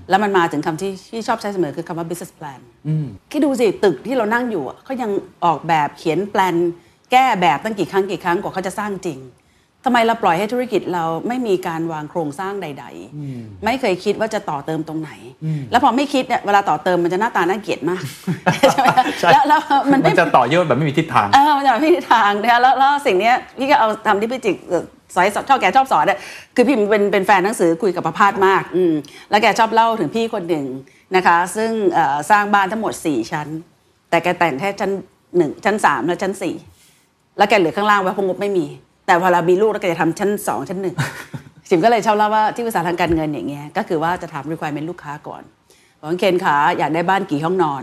แล้วมันมาถึงคำที่ที่ชอบใช้เสมอคือคำว่า business plan คิดดูสิตึกที่เรานั่งอยู่อะเขายังออกแบบเขียนแปลนแก้แบบตั้งกี่ครั้งกี่ครั้งกว่าเขาจะสร้างจริงทำไมเราปล่อยให้ธุรกิจเราไม่มีการวางโครงสร้างใด ๆ ไม่เคยคิดว่าจะต่อเติมตรงไหน แล้วพอไม่คิดเนี่ยเวลาต่อเติมมันจะหน้าตาน่าเกลียดมากใช่ไหมใช่แล้วแล้วมันมัไม่นจะต่อยอดแบบไม่มีทิศทางเออมันจะพี่ทางนะคะแล้วแล้วสิ่งเนี้ยพี่ก็เอาทำที่พี่จิก เอ่อสายชอบแกชอบสอนเนี่ยคือพี่เป็นเป็นแฟนหนังสือคุยกับประพาสมากอืมแล้วแกชอบเล่าถึงพี่คนหนึ่งนะคะ ซึ่งเอ่อสร้างบ้านทั้งหมด 4 ชั้น แต่แกแต่งแค่ชั้นหนึ่งชั้นสามและชั้นสี่แล้วแกเหลือข้างล่างไว้เพราะงบไม่มี แต่เวลามีลูกแล้วแกจะทำชั้นสองชั้นหนึ่งสิมก็เลยชอบเล่าว่าที่ปรึกษาทางการเงินอย่างเงี้ยก็คือว่าจะถาม requirement ลูกค้าก่อน บอกว่าเคนขาอยากได้บ้านกี่ห้องนอน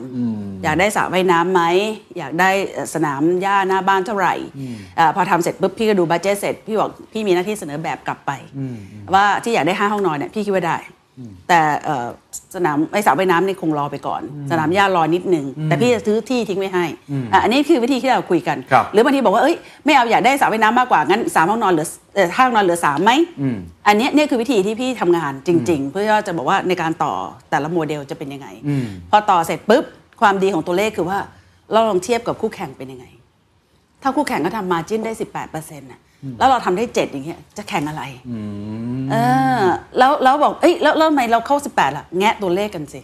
อยากได้สระว่ายน้ำไหมอยากได้เอ่อสนามหญ้าหน้าบ้านเท่าไหร่เอ่อพอทำเสร็จปุ๊บพี่ก็ดูบัตเจตเสร็จพี่บอกพี่มีหน้าที่เสนอแบบกลับไป ว่าที่อยากได้ห้าห้องนอนเนี่ยพี่คิดว่าได้ แต่เอ่อสนามไอสระว่ายน้ำนี่คงรอไปก่อน สนามหญ้ารอนิดนึง แต่พี่จะซื้อที่ทิ้งไว้ให้อะอันนี้คือวิธีที่เราคุยกันครับหรือบางทีบอกว่าเอ้ยไม่เอาอยากได้สระว่ายน้ำมากกว่างั้นสามห้องนอนเหลือเอ่อห้าห้องนอนเหลือสามไหมอันเนี้ยเนี่ยคือวิธีที่พี่ทำงานจริง ๆ เพื่อจะบอกว่าในการต่อแต่ละโมเดลจะเป็นยังไงพอต่อเสร็จปุ๊บความดีของตัวเลขคือว่าเราลองเทียบกับคู่แข่งเป็นยังไง ถ้าคู่แข่งก็ทำมาจิ้นได้ 18เปอร์เซ็นต์ะ แล้วเราทำได้7อย่างเงี้ยจะแข่งอะไรเออแล้วแล้วบอกเอ้ยแล้วแล้วทำไมเราเข้า 18ล่ะแงะตัวเลขกันสิ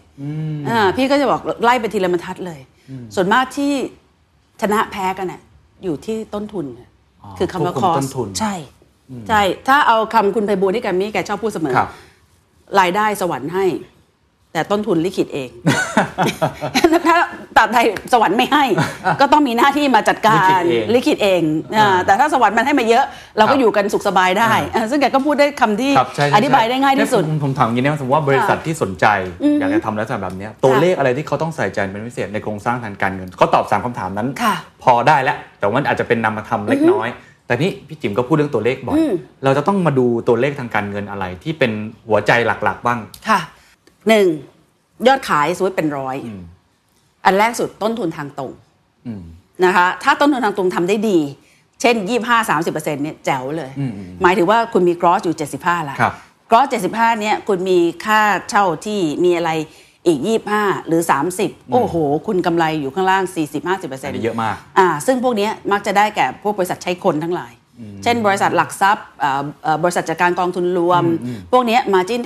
อ่าพี่ก็จะบอกไล่ไปทีละบรรทัดเลย ส่วนมากที่ชนะแพ้กันน่ะอยู่ที่ต้นทุนน่ะอ๋อคือคำว่าควบคคุอมสต้นทุนใช่ ใช่ ถ้าเอาคำคุณไพบูลย์ที่แกมี่แกชอบพูดเสมอครับรายได้สวรรค์ให้ แต่ต้นทุนลิขิตเองถ้าตัดใดสวรรค์ไม่ให้ ก็ต้องมีหน้าที่มาจัดการลิขิตเองลิขิตเองอ่าแต่ถ้าสวรรค์มันให้มาเยอะ เราครัก็บอยู่กันสุขสบายได้อ่าอ่าซึ่งแกก็พูดได้คำที่ครับใช่ใช่อธิบายได้ง่ายที่สุดเนี่ยผมผมถามอย่างนี้นะสมมติว่าบริษัทที่สนใจ อยากจะทำลักษณะแบบเนี้ยตัวเลขอะไรที่เขาต้องใส่ใจเป็นพิเศษในโครงสร้างทางการเงินเขาตอบสามคำถามนั้นค่ะพอได้แล้ว แต่ว่ามันอาจจะเป็นนามธรรมเล็กน้อย แต่นี่พี่จิ๋มก็พูดเรื่องตัวเลขบ่อยเราจะต้องมาดูตัวเลขทางการเงินอะไรที่เป็นหัวใจหลัก ๆ บ้างค่ะ หนึ่งยอดขายสมมติเป็นร้อยอืมอันแรกสุดต้นทุนทางตรงอืมนะคะถ้าต้นทุนทางตรงทำได้ดี เช่น 25 30%เนี่ยแจ๋วเลยอืมอืมหมายถึงว่าคุณมี gross อยู่ 75ละครับ gross 75เนี่ยคุณมีค่าเช่าที่มีอะไรอีก 25 หรือ 30 โอ้โห คุณกำไรอยู่ข้างล่าง 40-50%อันนี้เยอะมากอ่าซึ่งพวกเนี้ยมักจะได้แก่พวกบริษัทใช้คนทั้งหลาย เช่นบริษัทหลักทรัพย์อ่าเอ่อบริษัทจัดการกองทุนรวม พวกเนี้มาจิ้น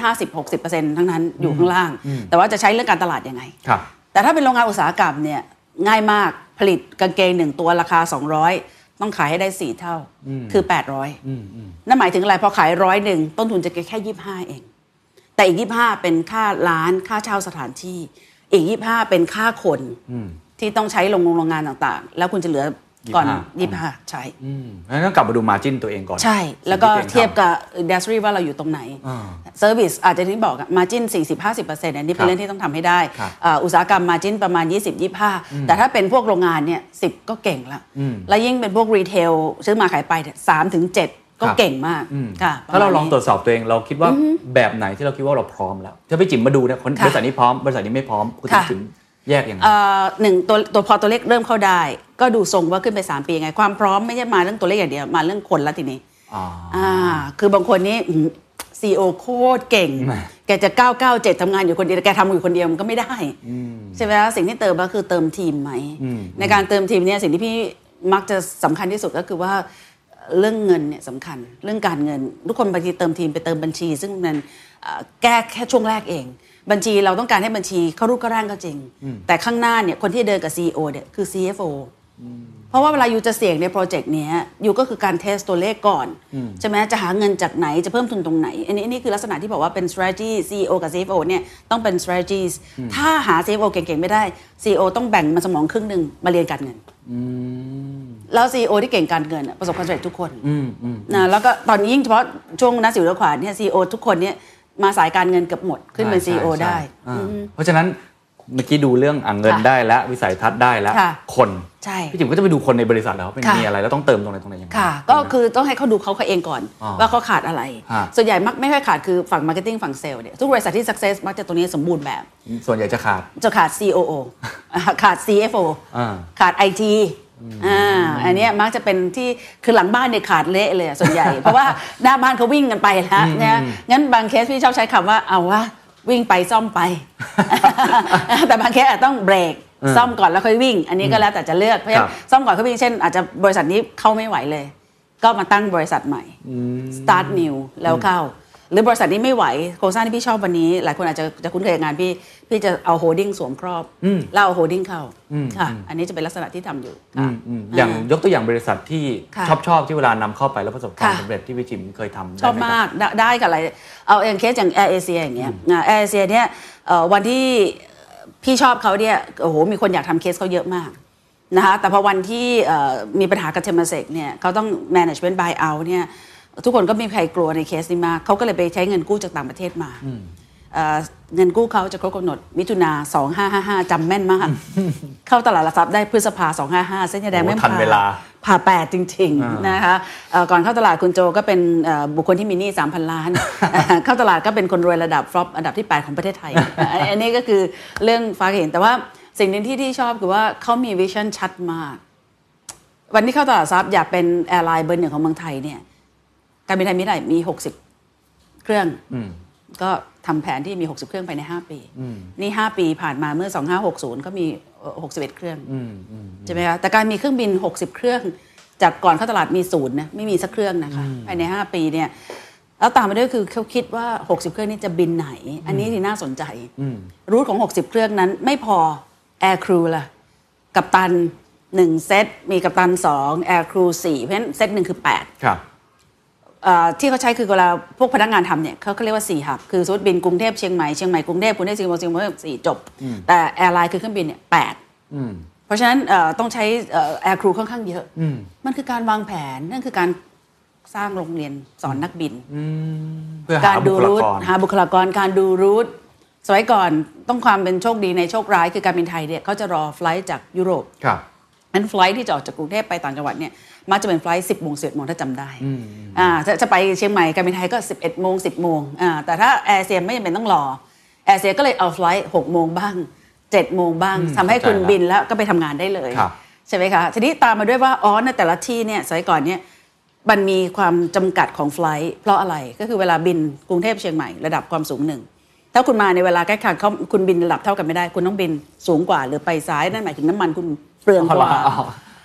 50-60%ทั้งนั้นอยู่ข้างล่าง แต่ว่าจะใช้เรื่องการตลาดยังไงครับแต่ถ้าเป็นโรงงานอุตสาหกรรมเนี่ยง่ายมากผลิตกางเกงหนึ่งตัวราคา 200 ต้องขายให้ได้ 4 เท่าคือ 800 นั่นหมายถึงอะไรพอขายร้อยหนึ่งต้นทุนจะแค่25เอง แต่อีก25เป็นค่าร้านค่าเช่าสถานที่ อีก25เป็นค่าคนที่ต้องใช้โรงโรงงานต่างๆ แล้วคุณจะเหลือ ก่อน25 25ใช่อืมงั้นต้องกลับมาดู margin ตัวเองก่อน ใช่ แล้วก็สิ่งเทียบตัวองทกับ industry ว่าเราอยู่ตรงไหนอ่า service อาจจะที่บอก margin 40-50%อันนี้เป็นเรื่องที่ต้องทำให้ได้ครับอ่าอุตสาหกรรม margin ประมาณ20-25แต่ถ้าเป็นพวกโรงงานเนี่ย10ก็เก่งละอืมแล้วยิ่งเป็นพวก retail ซื้อมาขายไปสามถึงเจ็ดก็ครับเก่งมากอืมค่ะถ้าเราลองประมณนี้ตรวจสอบตัวเองเราคิดว่าแบบไหนที่เราคิดว่าเราพร้อมแล้วถ้าพี่จิ๋มมาดูเนี่ยคนค่ะบริษัทนี้พร้อมบริษัทนี้ไม่พร้อมคุณค่ะจิ๋ม แยกยังไงเอ่อหนึ่งตัวตัวพอตัวเลขเริ่มเข้าได้ ก็ดูทรงว่าขึ้นไป 3 ปียังไง ความพร้อมไม่ใช่มาเรื่องตัวเลขอย่างเดียว มาเรื่องคนละทีนี้อ๋ออ่าคือบางคนนี่ซีโอโคตรเก่งแหม่แกจะ 997ทำงานอยู่คนเดียวแต่แกทำอยู่คนเดียวมันก็ไม่ได้ ใช่ไหมคะสิ่งที่เติมก็คือเติมทีมไหมอืมในการเติมทีมเนี่ยสิ่งที่พี่มักจะสำคัญที่สุดก็คือว่าเรื่องเงินเนี่ยสำคัญ เรื่องการเงิน ทุกคนบางทีเติมทีมไปเติมบัญชี ซึ่งมันเอ่อแก้แค่ช่วงแรกเอง บัญชีเราต้องการให้บัญชีเข้ารูปเข้าร่างก็จริง แต่ข้างหน้าเนี่ยคนที่เดินกับ CEO เนี่ยคือ CFO เพราะว่าเวลาอยู่จะเสี่ยงในโปรเจกต์เนี้ยอยู่ก็คือการเทสตัวเลขก่อนใช่ไหมจะหาเงินจากไหนจะเพิ่มทุนตรงไหน อันนี้อันนี้คือลักษณะที่บอกว่าเป็น strategy CEO กับ CFO เนี่ยต้องเป็น strategies ถ้าหา CFO เก่งๆ ไม่ได้ CEO ต้องแบ่งมันสมองครึ่งหนึ่งมาเรียนการเงินแล้ว CEO ที่เก่งการเงินอะประสบความสำเร็จทุกคนอืมอืมนะแล้วก็ตอนนี้ยิ่งเฉพาะช่วงนักสิวขวานเนี่ย CEO ทุกคนเนี่ย มาสายการเงินเกือบหมดขึ้นเป็นใช่ CEO ใช่ได้อ่าเพราะฉะนั้นเมื่อกี้ดูเรื่องอะเงินค่ะได้แล้ววิสัยทัศน์ได้แล้วค่ะคนใช่พี่จิ๋มก็จะไปดูคนในบริษัทแล้วเป็นค่ะมีอะไรแล้วต้องเติมตรงไหนตรงไหนยังไงค่ะ ก็คือต้องให้เขาดูเขาเขาเองก่อนอ๋อว่าเขาขาดอะไรฮะส่วนใหญ่มักไม่ค่อยขาดคือฝั่ง marketing ฝั่งเซลล์เนี่ยทุกบริษัทที่ success มักจะตรงนี้สมบูรณ์แบบ ส่วนใหญ่จะขาดจะขาด COO อ่าขาด CFO อ่าขาด IT อ่าอันเนี้ยมักจะเป็นที่คือหลังบ้านเนี่ยขาดเละเลยอะส่วนใหญ่ เพราะว่าหน้าบ้านเขาวิ่งกันไปแล้วนะงั้นบางเคสพี่ชอบใช้คำว่าเอาว่าวิ่งไปซ่อมไป แต่บางเคสอาจต้องเบรกซ่อมก่อนแล้วค่อยวิ่ง อันนี้ก็แล้วแต่จะเลือกเพราะฉะนั้นซ่อมก่อนค่อยวิ่งเช่น อาจจะบริษัทนี้เข้าไม่ไหวเลย ก็มาตั้งบริษัทใหม่ start new แล้วเข้า หรือบริษัทนี้ไม่ไหวโครงสร้างที่พี่ชอบวันนี้ หลายคนอาจจะจะคุ้นเคยกับงานพี่ พี่จะเอา holding สวมครอบแล้วเอา holding เข้าค่ะอันนี้จะเป็นลักษณะที่ทำอยู่อืค่ะมอืมอย่างยกตัวอย่างบริษัทที่ค่ะชอบชอบที่เวลานำเข้าไปแล้วประสบความค่ะสำเร็จที่พี่จิมเคยทำชอบได้ไหมากได้ได้กับอะไรเอาอย่างเคสอย่างแอร์เอเชียอย่างเงี้ยแอร์เอเชียเนี่ยเอ่อวันที่พี่ชอบเขาเนี่ยโอ้โหมีคนอยากทำเคสเขาเยอะมากนะคะแต่พอวันที่เอ่อมีปัญหากับเทมาเส็กเนี่ยเขาต้อง management buy out เนี่ยทุกคนก็ไม่มีใครกลัวในเคสนี้มากเขาก็เลยไปใช้เงินกู้จากต่างประเทศมา เอ่อเงินกู้เขาจะครบกำหนด มิถุนา2555จำแม่นมาก เข้าตลาดหลักทรัพย์ได้พฤษภา 2555เส้นยาแดงโอ้ไม่ทันเวลาผ่าแปดจริงๆนะคะเอ่อก่อนเข้าตลาดคุณโจก็เป็นเอ่อบุคคลที่มีหนี้3,000 ล้าน เข้าตลาดก็เป็นคนรวยระดับฟลอปอันดับที่ 8 ของประเทศไทย อันอันนี้ก็คือเรื่องฟ้าเห็น แต่ว่าสิ่งหนึ่งที่ที่ชอบคือว่าเขามี vision ชัดมาก วันที่เข้าตลาดทรัพย์อยากเป็น airline เบอร์หนึ่งของเมืองไทยเนี่ยการบินไทยมีเท่าไหร่มี 60 เครื่องก็ ทำแผนที่มี 60 เครื่องภายใน 5 ปี นี่ 5 ปีผ่านมาเมื่อ 2560 ก็มีเอ่อ61 เครื่องใช่ไหมคะแต่การมีเครื่องบิน 60 เครื่อง จากก่อนเข้าตลาดมีศูนย์นะไม่มีสักเครื่องนะคะภายใน 5 ปีเนี่ยแล้วตามมาด้วยคือเขาคิดว่า 60 เครื่องนี้จะบินไหน อันนี้ที่น่าสนใจรูทของ 60 เครื่องนั้นไม่พอแอร์ครูล่ะกัปตัน 1 เซตมีกัปตัน2แอร์ครู4เพราะฉะนั้นเซตหนึ่งคือ8ครับเอ่อ ที่เขาใช้คือเวลาพวกพนักงานทำเนี่ยเขาเขาเรียกว่า4หับคือสมมติบินกรุงเทพเชียงใหม่เชียงใหม่กรุงเทพกรุงเทพสิงคโปร์สิงคโปร์สี่จบ แต่แอร์ไลน์คือเครื่องบินเนี่ยแปดอืมเพราะฉะนั้นเอ่อต้องใช้แอร์ครูค่อนข้างเยอะ มันคือการวางแผนนั่นคือการสร้างโรงเรียนสอนนักบินเพื่อหาการบุดูคลารูทกรหาบุคลากรการดูรูทสมัยก่อนต้องความเป็นโชคดีในโชคร้ายคือการบินไทยเนี่ยเขาจะรอไฟลท์จากยุโรปครับนั้น flight ที่จะออกจากกรุงเทพไปต่างจังหวัดเนี่ย มักจะเป็น flight สิบโมงสิบโมงถ้าจำได้อ่าจะจะไปเชียงใหม่การบินไทยก็11โมง10โมงอ่าแต่ถ้าแอร์เซียไม่จำเป็นต้องรอแอร์เซียก็เลยเอา flight 6โมงบ้าง7โมงบ้างทำให้คุณเข้าใจละบินแล้วก็ไปทำงานได้เลยครับใช่ไหมคะทีนี้ตามมาด้วยว่าอ๋อในแต่ละที่เนี่ยสมัยก่อนเนี่ยมันมีความจำกัดของ flight เพราะอะไรก็คือเวลาบินกรุงเทพเชียงใหม่ระดับความสูงหนึ่งถ้าคุณมาในเวลาใกล้กันเขาคุณบินระดับเท่ากันไม่ได้ คุณต้องบินสูงกว่าหรือไปซ้ายนั่นหมายถึงน้ำมันคุณเปลืองกว่า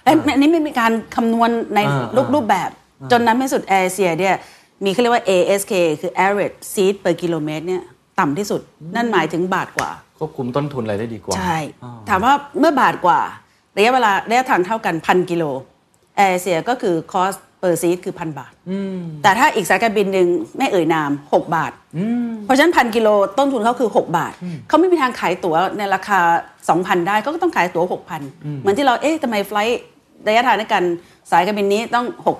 อ๋อเอ้ยอันนี้ไม่มีการคำนวณในอ่ารูปรูปแบบ จนนั้นไม่สุดแอร์เซียเนี่ยมีเขาเรียกว่า ASK คือ average seat per kilometer เนี่ยต่ำที่สุด นั่นหมายถึงบาทกว่า ควบคุมต้นทุนอะไรได้ดีกว่า ใช่อ๋อถามว่าเมื่อบาทกว่าระยะเวลาระยะทางเท่ากันพันกิโลแอร์เซียก็คือ cost per seat คือพันบาท แต่ถ้าอีกสายการบินหนึ่งไม่เอ่ยนาม 6 บาท เพราะฉะนั้นพันกิโลต้นทุนเขาคือ 6 บาท เขาไม่มีทางขายตั๋วในราคา 2,000 ได้เขาก็ต้องขายตั๋ว 6,000 เหมือนที่เราเอ๊ะทำไมไฟลท์ ระยะทางด้วยกันสายการบินนี้ต้องครับ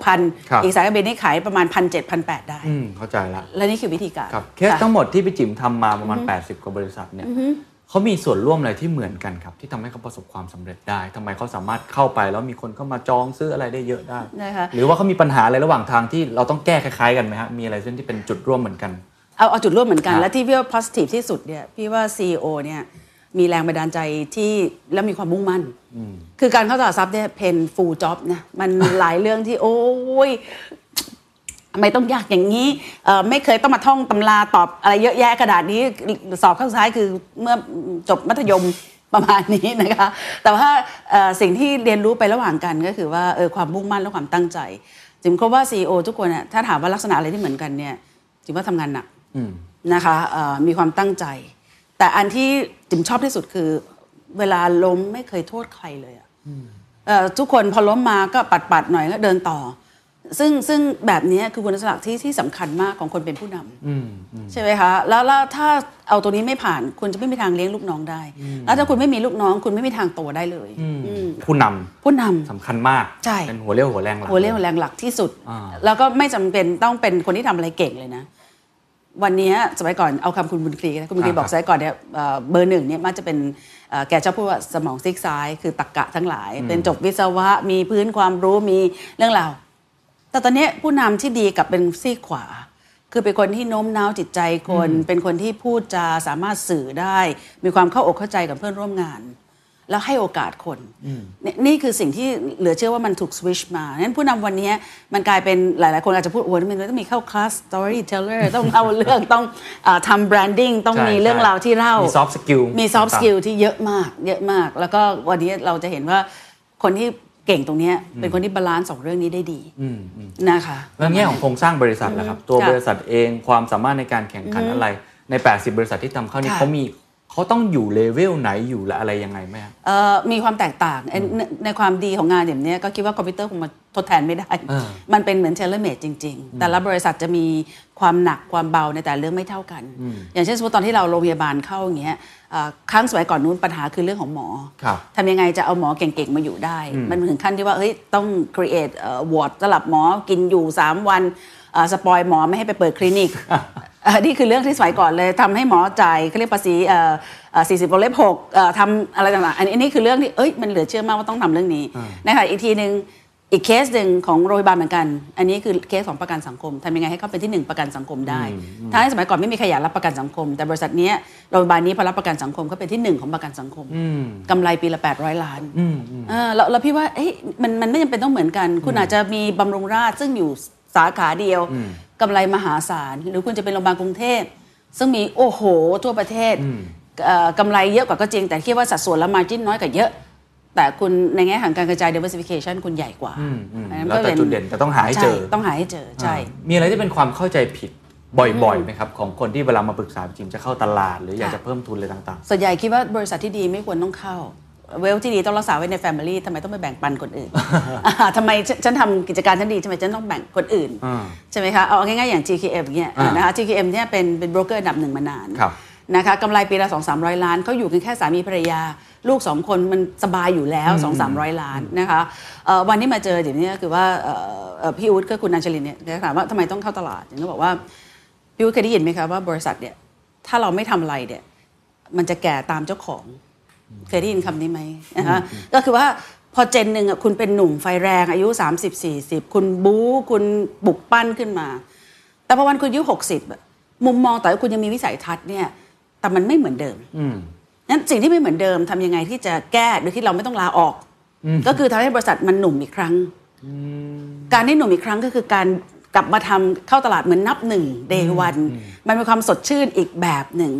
6,000 อีกสายการบินนี้ขายประมาณ 1,700 1,800ได้ อืมเข้าใจละ และนี่คือวิธีการครับเคสค่ะทั้งหมดที่พี่จิ๋มทำมาประมาณ 80 กว่าบริษัทเนี่ยเขามีส่วนร่วมอะไรที่เหมือนกันครับ ที่ทำให้เขาประสบความสำเร็จได้ทำไมเขาสามารถเข้าไปแล้วมีคนเข้ามาจองซื้ออะไรได้เยอะได้นะคะหรือว่าเขามีปัญหาอะไรระหว่างทางที่เราต้องแก้คล้ายๆกันไหมฮะมีอะไรซึ่งที่เป็นจุดร่วมเหมือนกันเอาเอาจุดร่วมเหมือนกันครับและที่พี่ว่า positive ที่สุดเนี่ยพี่ว่า CEO เนี่ย มีแรงบันดาลใจที่แล้วมีความมุ่งมั่น คือการเข้าตลาดทรัพย์เนี่ยเพนฟูลจ็อบนะมันหลายเรื่องที่โอ้ยทำไมต้องยากอย่างนี้เอ่อไม่เคยต้องมาท่องตำราตอบอะไรเยอะแยะกระดาษนี้สอบข้างซ้ายคือเมื่อจบมัธยมประมาณนี้นะคะ แต่ว่าเอ่อสิ่งที่เรียนรู้ไประหว่างกันก็คือว่าเออความมุ่งมั่นและความตั้งใจจิมคิดว่า CEO ทุกคนน่ะถ้าถามว่าลักษณะอะไรที่เหมือนกันเนี่ยจิมว่าทำงานหนักนะคะเอ่อมีความตั้งใจ แต่อันที่จิมชอบที่สุดคือ เวลาล้มไม่เคยโทษใครเลยอะเอ่อทุกคนพอล้มมาก็ปัดปัดๆหน่อยก็เดินต่อ ซึ่งซึ่งแบบนี้คือคุณสมบัติที่ที่สำคัญมากของคนเป็นผู้นำใช่ไหมคะแล้วแล้วถ้าเอาตัวนี้ไม่ผ่านคุณจะไม่มีทางเลี้ยงลูกน้องได้ แล้วถ้าคุณไม่มีลูกน้อง คุณไม่มีทางโตได้เลยอืมผู้นำผู้นำสำคัญมากใช่เป็นหัวเรี่ยวหัวแรงหลักหัวเรี่ยวหัวแรงหลักที่สุดอ่าแล้วก็ไม่จำเป็นต้องเป็นคนที่ทำอะไรเก่งเลยนะ วันนี้สมัยก่อนเอาคำคุณบุญคลีนะคุณบุญคลีอ่าบอกสมัยก่อนเนี่ยเอ่อเบอร์หนึ่งเนี่ยมันจะเป็นเอ่อแกชอบพูดว่าสมองซีกซ้ายคือตรรกะทั้งหลาย เป็นจบวิศวะมีพื้นความรู้มีเรื่องราวแต่ตอนนี้ผู้นำที่ดีกลับเป็นซีกขวา คือเป็นคนที่โน้มน้าวจิตใจคน เป็นคนที่พูดจาสามารถสื่อได้ มีความเข้าอกเข้าใจกับเพื่อนร่วมงาน แล้วให้โอกาสคนนี่นี่คือสิ่งที่เหลือเชื่อว่ามันถูกสวิชมานั้นผู้นำวันนี้มันกลายเป็นหลาย ๆ คนอาจจะพูดโอ้ยมันต้องมีเข้าคลาส storyteller ต้องเล่าเรื่องต้องเอ่อทำ branding ต้องใช่มีเรื่องใช่ราวที่เล่า มี soft skill มี soft ต่างๆ skill ที่เยอะมาก เยอะมาก แล้วก็วันนี้เราจะเห็นว่าคนที่เก่งตรงเนี้ยเป็นคนที่บาลานซ์สองเรื่องนี้ได้ดีนะคะแล้วแง่ของโครงสร้างบริษัทล่ะครับ ตัวค่ะบริษัทเองความสามารถในการแข่งขันอะไรใน 80 บริษัทที่ทำเข้านี่ค่ะเขามี เขาต้องอยู่เลเวลไหนอยู่และอะไรยังไงไหมครับเอ่อมีความแตกต่างในในในความดีของงานอย่างเนี้ยก็คิดว่าคอมพิวเตอร์คงมาทดแทนไม่ได้เออมันเป็นเหมือน tailor-made จริง ๆ แต่ละบริษัทจะมีความหนักความเบาในแต่ละเรื่องไม่เท่ากัน อย่างเช่นสมมติตอนที่เราโรงพยาบาลเข้าอย่างเงี้ยเอ่อครั้งสมัยก่อนนู้นปัญหาคือเรื่องของหมอครับทำยังไงจะเอาหมอเก่งๆมาอยู่ได้ มันถึงขั้นที่ว่าเฮ้ยต้อง create เอ่อ ward สลับหมอกินอยู่ 3 วันเอ่อ spoil หมอไม่ให้ไปเปิดคลินิกเอ่อนี่คือเรื่องที่สมัยก่อนเลยทำให้หมอจ่ายเขาเรียกภาษีเอ่อเอ่อ40วงเล็บ6เอ่อทำอะไรต่างๆอันนี้อันนี้คือเรื่องที่เอ้ยมันเหลือเชื่อมากว่าต้องทำเรื่องนี้นะคะอีกทีหนึ่งอีกเคสหนึ่งของโรงพยาบาลเหมือนกัน อันนี้คือเคสของประกันสังคมทำยังไงให้เขาเป็นที่หนึ่งประกันสังคมได้ทั้งที่สมัยก่อนไม่มีใครอยากรับประกันสังคม แต่บริษัทเนี้ยโรงพยาบาลนี้พอรับประกันสังคมเขาเป็นที่หนึ่งของประกันสังคมกำไรปีละ800 ล้านเออแล้วแล้วพี่ว่าเอ้ยมันมันไม่จำเป็นต้องเหมือนกัน คุณอาจจะมีบำรุงราษฎร์ซึ่งอยู่ สาขาเดียวกำไรมหาศาล หรือคุณจะเป็นโรงพยาบาลกรุงเทพซึ่งมีโอ้โห ทั่วประเทศเอ่อกำไรเยอะกว่าก็จริง แต่คิดว่าสัดส่วนและมาจิ้นน้อยกว่าเยอะ แต่คุณในแง่ของการกระจาย diversification คุณใหญ่กว่าอืมอืมอันนั้นแล้วแต่ก็ป็จุดเด่นแต่ต้องหาให้เจอช่ต้องหาให้เจอใช่มีอะไรที่เป็นความเข้าใจผิดบ่อยๆไหมครับ ของคนที่เวลามาปรึกษาจริงจะเข้าตลาด หรืออยากค่ะจะเพิ่มทุนอะไรต่างส่วนใหญ่คิดว่าบริษัทที่ดีไม่ควรต้องเข้า เวลที่ดีต้องรักษาไว้ใน Family ทำไมต้องไปแบ่งปันคนอื่นอ่าทำไมฉันฉันทำกิจการฉันดีทำไมฉันต้องแบ่งคนอื่นอ่าใช่ไหมคะเอาง่ายๆอย่าง GKM เนี่ยอ่านนะคะ GKM เนี่ยเป็นเป็นโบรกเกอร์อันดับหนึ่งมานานครับนะคะกำไรปีละ2 3 0 0ล้านเขาอยู่กันแค่สามีภรรยา ลูกสองคนมันสบายอยู่แล้ว2 3 0 0ล้านนะคะเอ่อวันที่มาเจอเดี๋ยวนี้ก็คือว่าเอ่อเอ่อพี่อู๊ดก็คุณอัญชลินเนี่ยถามว่าทำไมต้องเข้าตลาดอย่างก็บอกว่าพี่อู๊ดเคยได้ยินไหมคะว่าบริษัทเนี่ยถ้าเราไม่ทำอะไรเนี่ยมันจะแก่ตามเจ้าของ เคยได้ยินคำนี้ไหมนะคะก็คือว่าพอเจนหนึ่งอะคุณเป็นหนุ่มไฟแรงอายุ 30 40 คุณบู๊คุณบุกปั้นขึ้นมา แต่พอวันคุณอายุ 60อะมุมมองแต่ว่าคุณยังมีวิสัยทัศน์เนี่ยแต่มันไม่เหมือนเดิมๆอืมนั้นสิ่งที่ไม่เหมือนเดิมทำยังไงที่จะแก้โดยที่เราไม่ต้องลาออก ก็คือทำให้บริษัทมันหนุ่มอีกครั้ง การที่หนุ่มอีกครั้งก็คือการ กลับมาทำเข้าตลาดเหมือนนับหนึ่งเดวันมันมีความสดชื่นอีกแบบหนึ่ง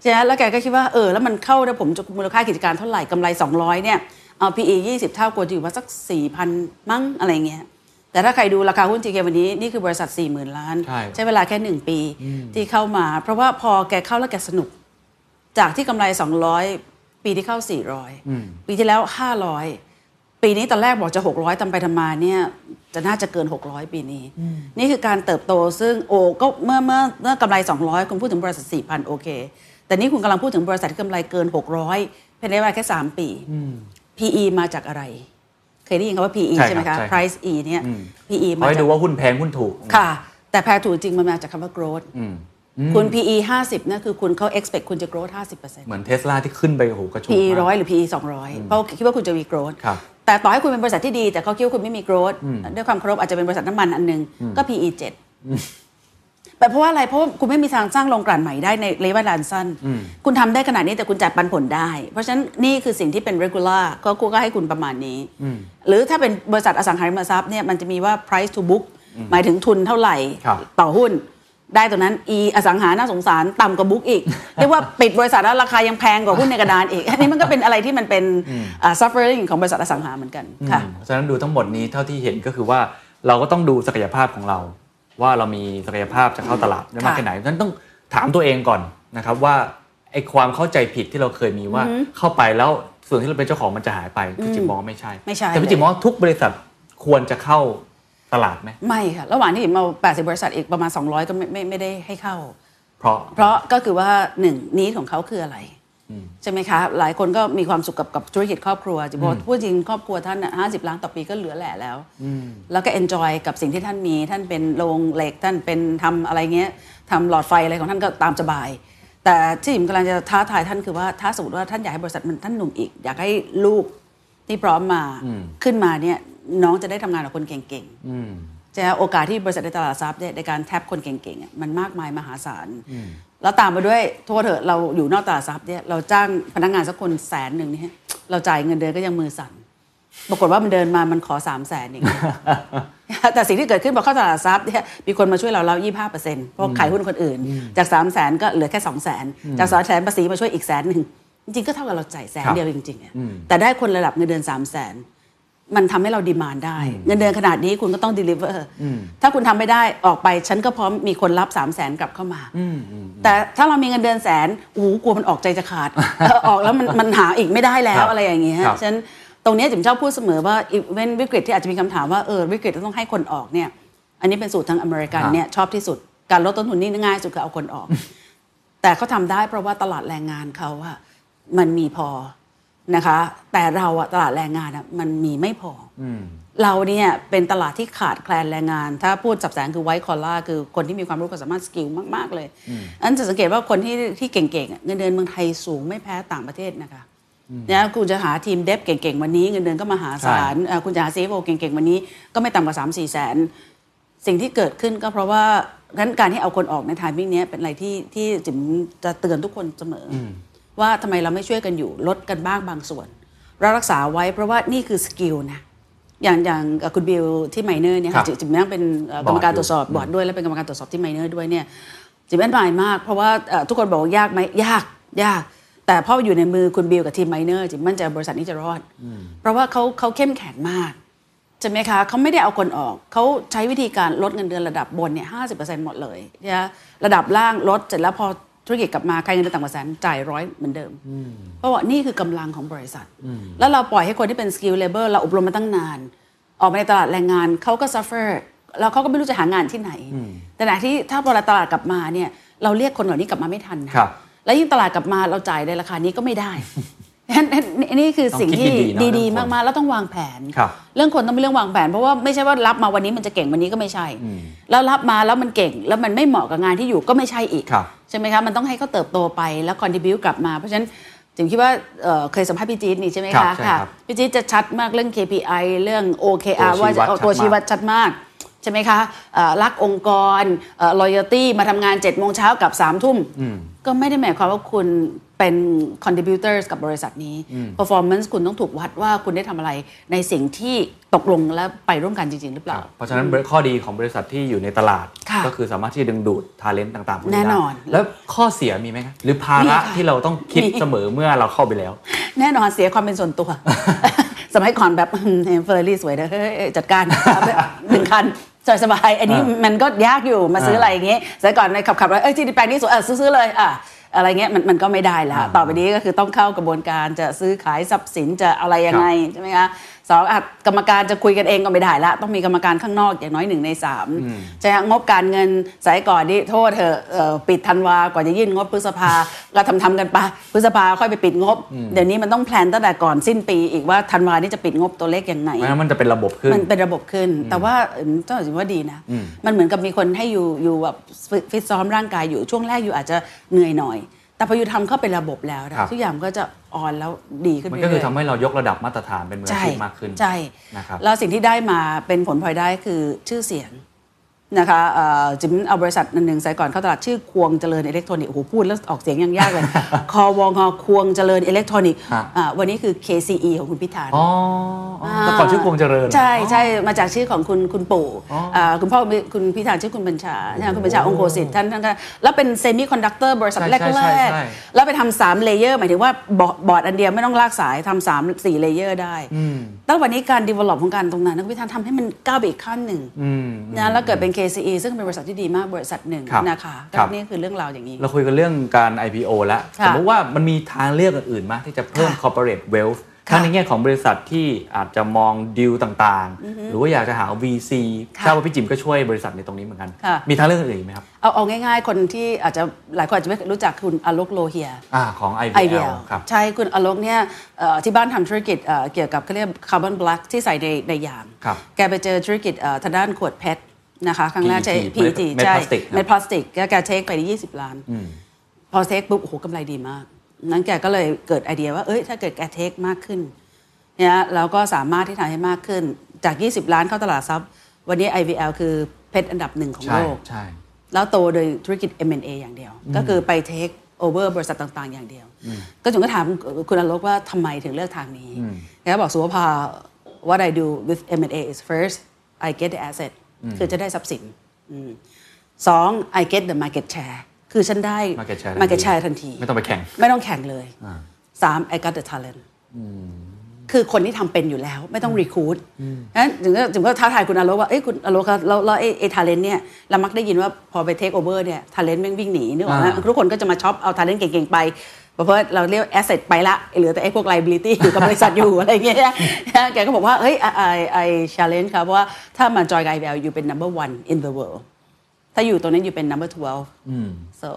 ใช่ไหมแล้วแกก็คิดว่าเออแล้วมันเข้าแล้วผมจะมูลค่ากิจการเท่าไหร่กำไร 200เนี่ยเอา PE 20 เท่ากว่าจะอยู่มาสัก 4,000 มั้งอะไรเงี้ยแต่ถ้าใครดูราคาหุ้น GK วันนี้นี่คือบริษัท 40,000 ล้าน ใช่ใช้เวลาแค่หนึ่งปีที่เข้ามา เพราะว่าพอแกเข้าแล้วแกสนุก จากที่กำไร 200 ปีที่เข้า 400 ปีที่แล้ว 500 ปีนี้ตอนแรกบอกจะ 600ทำไปทำมาเนี่ย จะน่าจะเกิน 600 ปีนี้ นี่คือการเติบโตซึ่งโอ้ก็เมื่อเมื่อเมื่อกำไร 200 คุณพูดถึงบริษัท 4,000 โอเค แต่นี่คุณกำลังพูดถึงบริษัทที่กำไรเกิน 600ภายในเวลาแค่ 3 ปี PE มาจากอะไร เคยได้ยินคำว่า PE ใช่ใช่ไหมครัคะบใช่ price E เนี่ย PE เขามาให้จากดูว่าหุ้นแพงหุ้นถูกค่ะ แต่แพรถูกจริงมันมาจากคำว่า growth อืมคุณ PE 50นั่นคือคุณเขา expect คุณจะ growth 50%เหมือนเทสลาที่ขึ้นไปโอ้โหกระชู PE มากร้อยหรือ PE 200 เพราะคิดว่าคุณจะมี growth ครับ แต่ต่อให้คุณเป็นบริษัทที่ดี แต่เขาคิดว่าคุณไม่มี growth ด้วยความเคารพอาจจะเป็นบริษัทน้ำมันอันหนึงก็ PE 7แต่เพราะว่าอะไรเพราะว่าคุณไม่มีทางสร้างโรงกลั่นใหม่ได้ในระยะเวลาอันสั้น คุณทำได้ขนาดนี้แต่คุณจ่ายปันผลได้ เพราะฉะนั้นนี่คือสิ่งที่เป็น regular ก็กูก็ให้คุณประมาณนี้ หรือถ้าเป็นบริษัทอสังหาริมทรัพย์เนี่ยมันจะมีว่า price to book หมายถึงทุนเท่าไหร่ครับต่อหุ้น ได้ตรงนั้นอีอสังหาน่าสงสารต่ำกว่าบุ๊กอีก เรียกว่าปิดบริษัทแล้วราคายังแพงกว่าหุ้นในกระดานอีก อันนี้มันก็เป็นอะไรที่มันเป็นอ่า suffering ของบริษัทอสังหาเหมือนกันค่ะเพราะฉะนั้นดูทั้งหมดนี้เท่าที่เห็นก็คือว่าเราก็ต้องดูศักยภาพของเรา ว่าเรามีศักยภาพจะเข้าตลาดได้มากค่ะแค่ไหนฉะนั้นต้องถามตัวเองก่อนนะครับว่าไอ้ความเข้าใจผิดที่เราเคยมีว่าเข้าไปแล้วส่วนที่เราเป็นเจ้าของมันจะหายไปพี่จิมมองว่าไม่ใช่ไม่ใช่แต่พี่จิมมองว่าทุกบริษัทควรจะเข้า ตลาดไหมไม่ค่ะ ระหว่างที่ผมเอา80 บริษัทอีกประมาณ 200 ก็ไม่ไม่ไม่ได้ให้เข้า เพราะเพราะก็คือว่าหนึ่งนี้ของเขาคืออะไรใช่ไหมคะ หลายคนก็มีความสุขกับกับธุรกิจครอบครัวจะบอกพูดจริงครอบครัวท่านห้าสิบล้านต่อปีก็เหลือแหล่แล้ว แล้วก็ enjoy กับสิ่งที่ท่านมี ท่านเป็นโรงเหล็กท่านเป็นทำอะไรเงี้ยทำหลอดไฟอะไรของท่านก็ตามสบาย แต่ที่ผมกำลังจะท้าทายท่านคือว่าถ้าสมมติว่าท่านอยากให้บริษัทมันท่านหนุ่มอีก อยากให้ลูกที่พร้อมมาขึ้นมาเนี่ย น้องจะได้ทำงานกับคนเก่งๆจะโอกาสที่บริษัทในตลาดทรัพย์เนี่ยในการแท็บคนเก่งๆอะมันมากมายมหาศาลแล้วตามมาด้วยโทษเถอะเราอยู่นอกตลาดทรัพย์เนี่ยเราจ้างพนักงานสักคนแสนหนึ่งเนี่ยเราจ่ายเงินเดือนก็ยังมือสั่นปรากฏว่ามันเดินมามันขอสามแสนอีกแต่สิ่งที่เกิดขึ้นพอเข้าตลาดทรัพย์เนี่ยมีคนมาช่วยเราเรายี่ห้าเปอร์เซ็นต์เพราะขายหุ้นคนอื่น จากสามแสนก็เหลือแค่สองแสนจากสองแสนภาษีมาช่วยอีกแสนหนึ่งจริงๆก็เท่ากับเราจ่ายแสนครับเดียวจริงๆอะแต่ได้คนระดับเงินเดือนสามแสน มันทำให้เราดีมานได้ เงินเดือนขนาดนี้คุณก็ต้อง deliver ถ้าคุณทำไม่ได้ออกไป ฉันก็พร้อมมีคนรับ3 0 0แสนกลับเข้ามา แต่ถ้าเรามีเงินเดือนแสนโอ้โหกลัวมันออกใจจะขาดเออออกแล้วมันมันหาอีกไม่ได้แล้ควรับอะไรอย่างเงี้ยครับฉะนั้นตรงเนี้ยจิมชอบพูดเสมอว่าเว้นวิกฤตที่อาจจะมีคำถามว่าเออวิกฤตต้องให้คนออกเนี่ย อันนี้เป็นสูตรทางอเมริกันครับเนี่ยชอบที่สุดการลดต้นทุนนี่ง่ายสุดคือเอาคนออก แต่เขาทำได้เพราะว่าตลาดแรงงานเขาอะมันมีพอ นะคะ แต่เราอะตลาดแรงงานอะมันมีไม่พออเราเนี่ยเป็นตลาดที่ขาดแคลนแรงงาน ถ้าพูดศัพท์แสงคือ white collar คือคนที่มีความรู้ความสามารถ skill มาก ๆ เลยอันจะสังเกตว่าคนที่ที่เก่งๆอะเงินเดือนเมืองไทยสูงไม่แพ้ต่างประเทศนะคะนะคุณจะหาทีม dev เก่ง ๆ วันนี้เงินเดือนก็มหาศาลเอ่อคุณจะหา CEO เก่ง ๆ วันนี้ก็ไม่ต่ำกว่า 3 4แสน สิ่งที่เกิดขึ้นก็เพราะว่างั้นการที่เอาคนออกใน timing เนี้ยเป็นอะไรที่ที่จิมจะเตือนทุกคนเสมออ ว่าทำไมเราไม่ช่วยกันอยู่ลดกันบ้างบางส่วนเรารักษาไว้เพราะว่านี่คือ skill นะอย่างอย่างเอ่อคุณบิลที่ไมเนอร์เนี่ยครัค่ะบจิจิมนั่งเป็นเอ่อกรรมการตรวจสอบบอร์ดด้วย และเป็นกรรมการตรวจสอบที่ไมเนอร์ด้วยเนี่ยจิมแอนมายมาก เพราะว่าเอ่อทุกคนบอกว่ายากไหมยากยาก แต่พออยู่ในมือคุณบิลกับทีมไมเนอร์จิมมั่นใจว่าบริษัทนี้จะรอด เพราะว่าเขาเขาเข้มแข็งมากใช่ไหมคะเขาไม่ได้เอาคนออก เขาใช้วิธีการลดเงินเดือนระดับบนเนี่ยห้าสิบเปอร์เซ็นต์หมดเลยนะระดับล่างลดเสร็จแล้วพอ ธุรกิจกลับมาใครเงินเดือนต่ำกว่าแสนจ่ายร้อยเหมือนเดิม เพราะว่านี่คือกำลังของบริษัท แล้วเราปล่อยให้คนที่เป็น skill labor เราอบรมมาตั้งนาน ออกมาในตลาดแรงงานเขาก็ suffer แล้วเขาก็ไม่รู้จะหางานที่ไหน แต่ขณะที่ถ้าพอตลาดกลับมาเนี่ยเราเรียกคนเหล่านี้กลับมาไม่ทันนะครับแล้วยิ่งตลาดกลับมาเราจ่ายในราคานี้ก็ไม่ได้ นี่คือสิ่งที่ต้องคิดดีๆนะดีเรื่องคนๆมากๆ แล้วต้องวางแผนครับเรื่องคนต้องเป็นเรื่องวางแผน เพราะว่าไม่ใช่ว่ารับมาวันนี้มันจะเก่งวันนี้ก็ไม่ใช่ แล้วรับมาแล้วมันเก่ง แล้วมันไม่เหมาะกับงานที่อยู่ก็ไม่ใช่อีกครับใช่ไหมคะมันต้องให้เขาเติบโตไปแล้วคอนทิบิวกลับมา เพราะฉะนั้นถึงคิดว่าเอ่อเคยสัมภาษณ์พี่จี๊ดนี่ใช่ไหมครัคะบใช่ค่ะครับพี่จี๊ดจะชัดมากเรื่อง KPI เรื่อง OKR ตัวว่าชี้วัดจะเอาตัวชัดมากชี้วัดชัดมากใช่ไหมคะเอ่อรักองค์กรเอ่อ loyalty มาทำงาน7จ็ดโมงเช้ากับ3ามทุ่ม ก็ไม่ได้หมายความว่าคุณเป็น contributors กับบริษัทนี้ performance คุณต้องถูกวัดว่าคุณได้ทำอะไรในสิ่งที่ตกลงและไปร่วมกันจริง ๆ หรือเปล่า เพราะฉะนั้นข้อดีของบริษัทที่อยู่ในตลาดค่ะก็คือสามารถที่จะดึงดูดทาเลนต์ต่างๆพวกแน่นอนได้แล้วข้อเสียมีไหมครับหรือภามีระค่ะที่เราต้องคิดมีเสมอเมื่อเราเข้าไปแล้ว แน่นอนเสียความเป็นส่วนตัวสมัยก่อนแบบเห็นเฟอร์รี่สวยเด้อเฮ้ยจัดการเอาไปหนึ่งคัน สบายสบายๆอันนี้อ่ามัมันก็ยากอยู่มาซื้ออะไรอย่างเงี้ยสมัยก่อนในขับขับๆแล้วเอ้ยที่ดินแปลงนี้สวยเออซื้อๆเลยอะอะไรเงี้ยมันมันก็ไม่ได้แล้วต่อไปนี้ก็คือต้องเข้ากระบวนการจะซื้อขายทรัพย์สินจะอะไรยังไงใช่ไหมคะ สองอะกรรมการจะคุยกันเองก็ไม่ได้ละ ต้องมีกรรมการข้างนอกอย่างน้อยหนึ่งในสามใช่ไหมงบการเงินสายก่อนนี่โทษเถอะเอ่อปิดธันวา กว่าจะยื่นงบพฤษภา ก็ทำทำๆกันไปพฤษภาค่อยไปปิดงบ เดี๋ยวนี้มันต้องแพลนตั้งแต่ก่อนสิ้นปีอีกว่าธันวานี่จะปิดงบตัวเลขยังไงไม่งั้นมันจะเป็นระบบขึ้นมันเป็นระบบขึ้น แต่ว่าเอิ่มต้องถือว่าดีนะ มันเหมือนกับมีคนให้อยู่อยู่แบบฟิฟิตซ้อมร่างกายอยู่ช่วงแรกอยู่อาจจะเหนื่อยหน่อย แต่พออยู่ทำเข้าเป็นระบบแล้วนะครับ ทุกอย่างก็จะออนแล้วดีขึ้นมันเรื่ก็คืออยทำให้เรายกระดับมาตรฐานเป็นมืออาใช่ชีพมากขึ้นใช่นะครับแล้วสิ่งที่ได้มาเป็นผลพลอยได้คือชื่อเสียง นะคะเอ่อจิมเอาบริษัทอันหนึ่งสายก่อนเข้าตลาดชื่อควงเจริญอิเล็กทรอนิกส์โอ้โหพูดแล้วออกเสียงยังยากเลย คอวงอกวงเจริญอิเล็กทรอนิกส์ฮะอ่าวันนี้คือ KCE ของคุณพิธานอ๋ออ๋อแต่ก่อนชื่อกวงเจริญ ใช่ใช่มาจากชื่อของคุณคุณปู่อ๋ออ่าคุณพ่อคุณพิธานชื่อคุณบัญชาใช่ไหมคุณบัญชาองค์โคสิทธิ์ท่านท่านก็แล้วเป็น semiconductor บริษัทใช่แรกใช่ใช่ใช่ๆแล้วไปทำสาม layer หมายถึงว่าบอร์ดบอร์ดอันเดียวไม่ต้องลากสายทำสามสี่ layer ได้แล้ววันนี้การ develop ของการตรงนั้นคุณพิธานทำให้มันก้าวไปอีกขั้นหนึ่งอืมนะแล้วเกิดเป็น KCE ซึ่งเป็นบริษัทที่ดีมากบริษัทหนึ่งครับนะคะครับก็นี่คือเรื่องราวอย่างนี้ เราคุยกันเรื่องการ IPO แล้วค่ะสมมติว่ามันมีทางเลือกอื่นๆไหมที่จะเพิ่มค่ะ corporate wealth ค่ะทั้งในแง่ของบริษัทที่อาจจะมองดีลต่างๆ หรือว่าอยากจะหา VC ค่ะทราบว่าพี่จิมก็ช่วยบริษัทในตรงนี้เหมือนกันค่ะมีทางเลือกอื่นอีกไหมครับ เอาเอาง่ายๆ คนที่อาจจะหลายคนอาจจะไม่รู้จักคุณอโลกโลเฮียอ่าของไอ IPL เดียครับใช่คุณอโลกเนี่ยเอ่อที่บ้านทำธุรกิจเอ่อเกี่ยวกับเขาเรียกคาร์บอนแบล็กที่ใส่ในในยางครับแกไปเจอธุรกิจเอ่อทางด้านขวดเพชร นะคะครั้งแรกใช้ PET PET เม็ดใช่พลาสติกครับเม็ดพลาสติกแกแกเทคไปที่20 ล้าน พอเทคปุ๊บโอ้โหกำไรดีมาก นั้นแกก็เลยเกิดไอเดียว่าเอ้ยถ้าเกิดแกเทคมากขึ้นเนี่ยเราก็สามารถที่ทำให้มากขึ้นจาก 20 ล้านเข้าตลาดทรัพย์วันนี้ IVL คือเพชรอันดับหนึ่งของใช่โลกใช่แล้วโตโดยธุรกิจ M&A อย่างเดียว ก็คือไป take over บริษัทต่างๆ อย่างเดียว ก็จุงก็ถามคุณอลกว่าทำไมถึงเลือกทางนี้แกก็บอกสุภา what I do with M&A is first I get the asset คือจะได้ทรัพย์สินอืมสอง I get the market share คือฉันได้ market share ทันที market share ทันที ไม่ต้องไปแข่ง ไม่ต้องแข่งเลยสาม I got the talent คือคนที่ทำเป็นอยู่แล้วไม่ต้อง recruit นั้นถึงก็ถึงก็ท้าทายคุณอาโลกว่าเอ้ยคุณอาโลกครับแล้วแล้วไอ้ไอ้ talent เนี่ยเรามักได้ยินว่าพอไปเทคโอเวอร์เนี่ย talent แม่งวิ่งหนีนึกออกไหมอ่าทุกคนก็จะมา shop เอา talent เก่งๆไป เพราะว่าเราเรียก asset ไปละเหลือแต่ไอ้พวก liability อยู่กับบริษัทอยู่อะไรอย่างเงี้ยนะแกก็บอกว่า เฮ้ยไอไอ challenge ครับว่าถ้ามาจอยกับ IVL you เป็น number one in the world ถ้าอยู่ตรงนั้น you เป็น number 12 so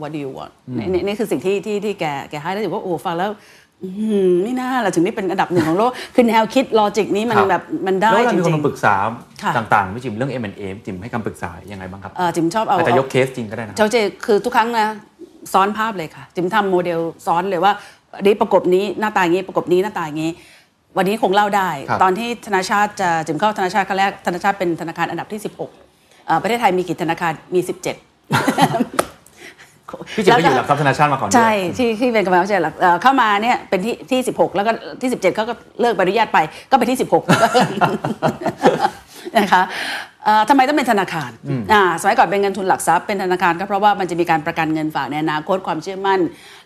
what do you want นี่นี่นี่คือสิ่งที่ที่ที่แกแกให้แล้วถือว่าโอ้ฟังแล้วอื้อหือไม่น่าเราถึงได้เป็นอันดับหนึ่งของโลก คือแนวคิด logic นี้มันครับแบบมันได้แล้วเวลาจมีคนริงมาปรึกษาค่ะต่างๆพี่จิมเรื่อง M&A จิมให้คำปรึกษายังไงบ้างครับๆเอ่อจิมชอบเอาอาจจะยกเอาเคสจริงก็ได้นะเจ้าเจคือทุกครั้งนะ ซ้อนภาพเลยค่ะ จิมทำโมเดลซ้อนเลยว่าอันนี้ประกบนี้หน้าตาอย่างนี้ประกบนี้หน้าตาอย่างนี้ วันนี้คงเล่าได้ครับตอนที่ธนาชาติจะจิมเข้าธนาชาติครั้งแรกธนาชาติเป็นธนาคารอันดับที่ 16เอ่อประเทศไทยมีกี่ธนาคารมี 17พี่จิมก็อยู่หลักทรัพย์ธนาชาติมาก่อนด้วยใช่ที่ที่เป็นกรรมการผู้จัดหลักเอ่อเข้ามาเนี่ยเป็นที่ที่16แล้วก็ที่17เขาก็เลิกใบอนุญาตไปก็ไปที่16นะคะเอ่อ ทำไมต้องเป็นธนาคารอ่าสมัยก่อนเป็นเงินทุนหลักทรัพย์เป็นธนาคารก็เพราะว่ามันจะมีการประกันเงินฝากในอนาคตความเชื่อมั่น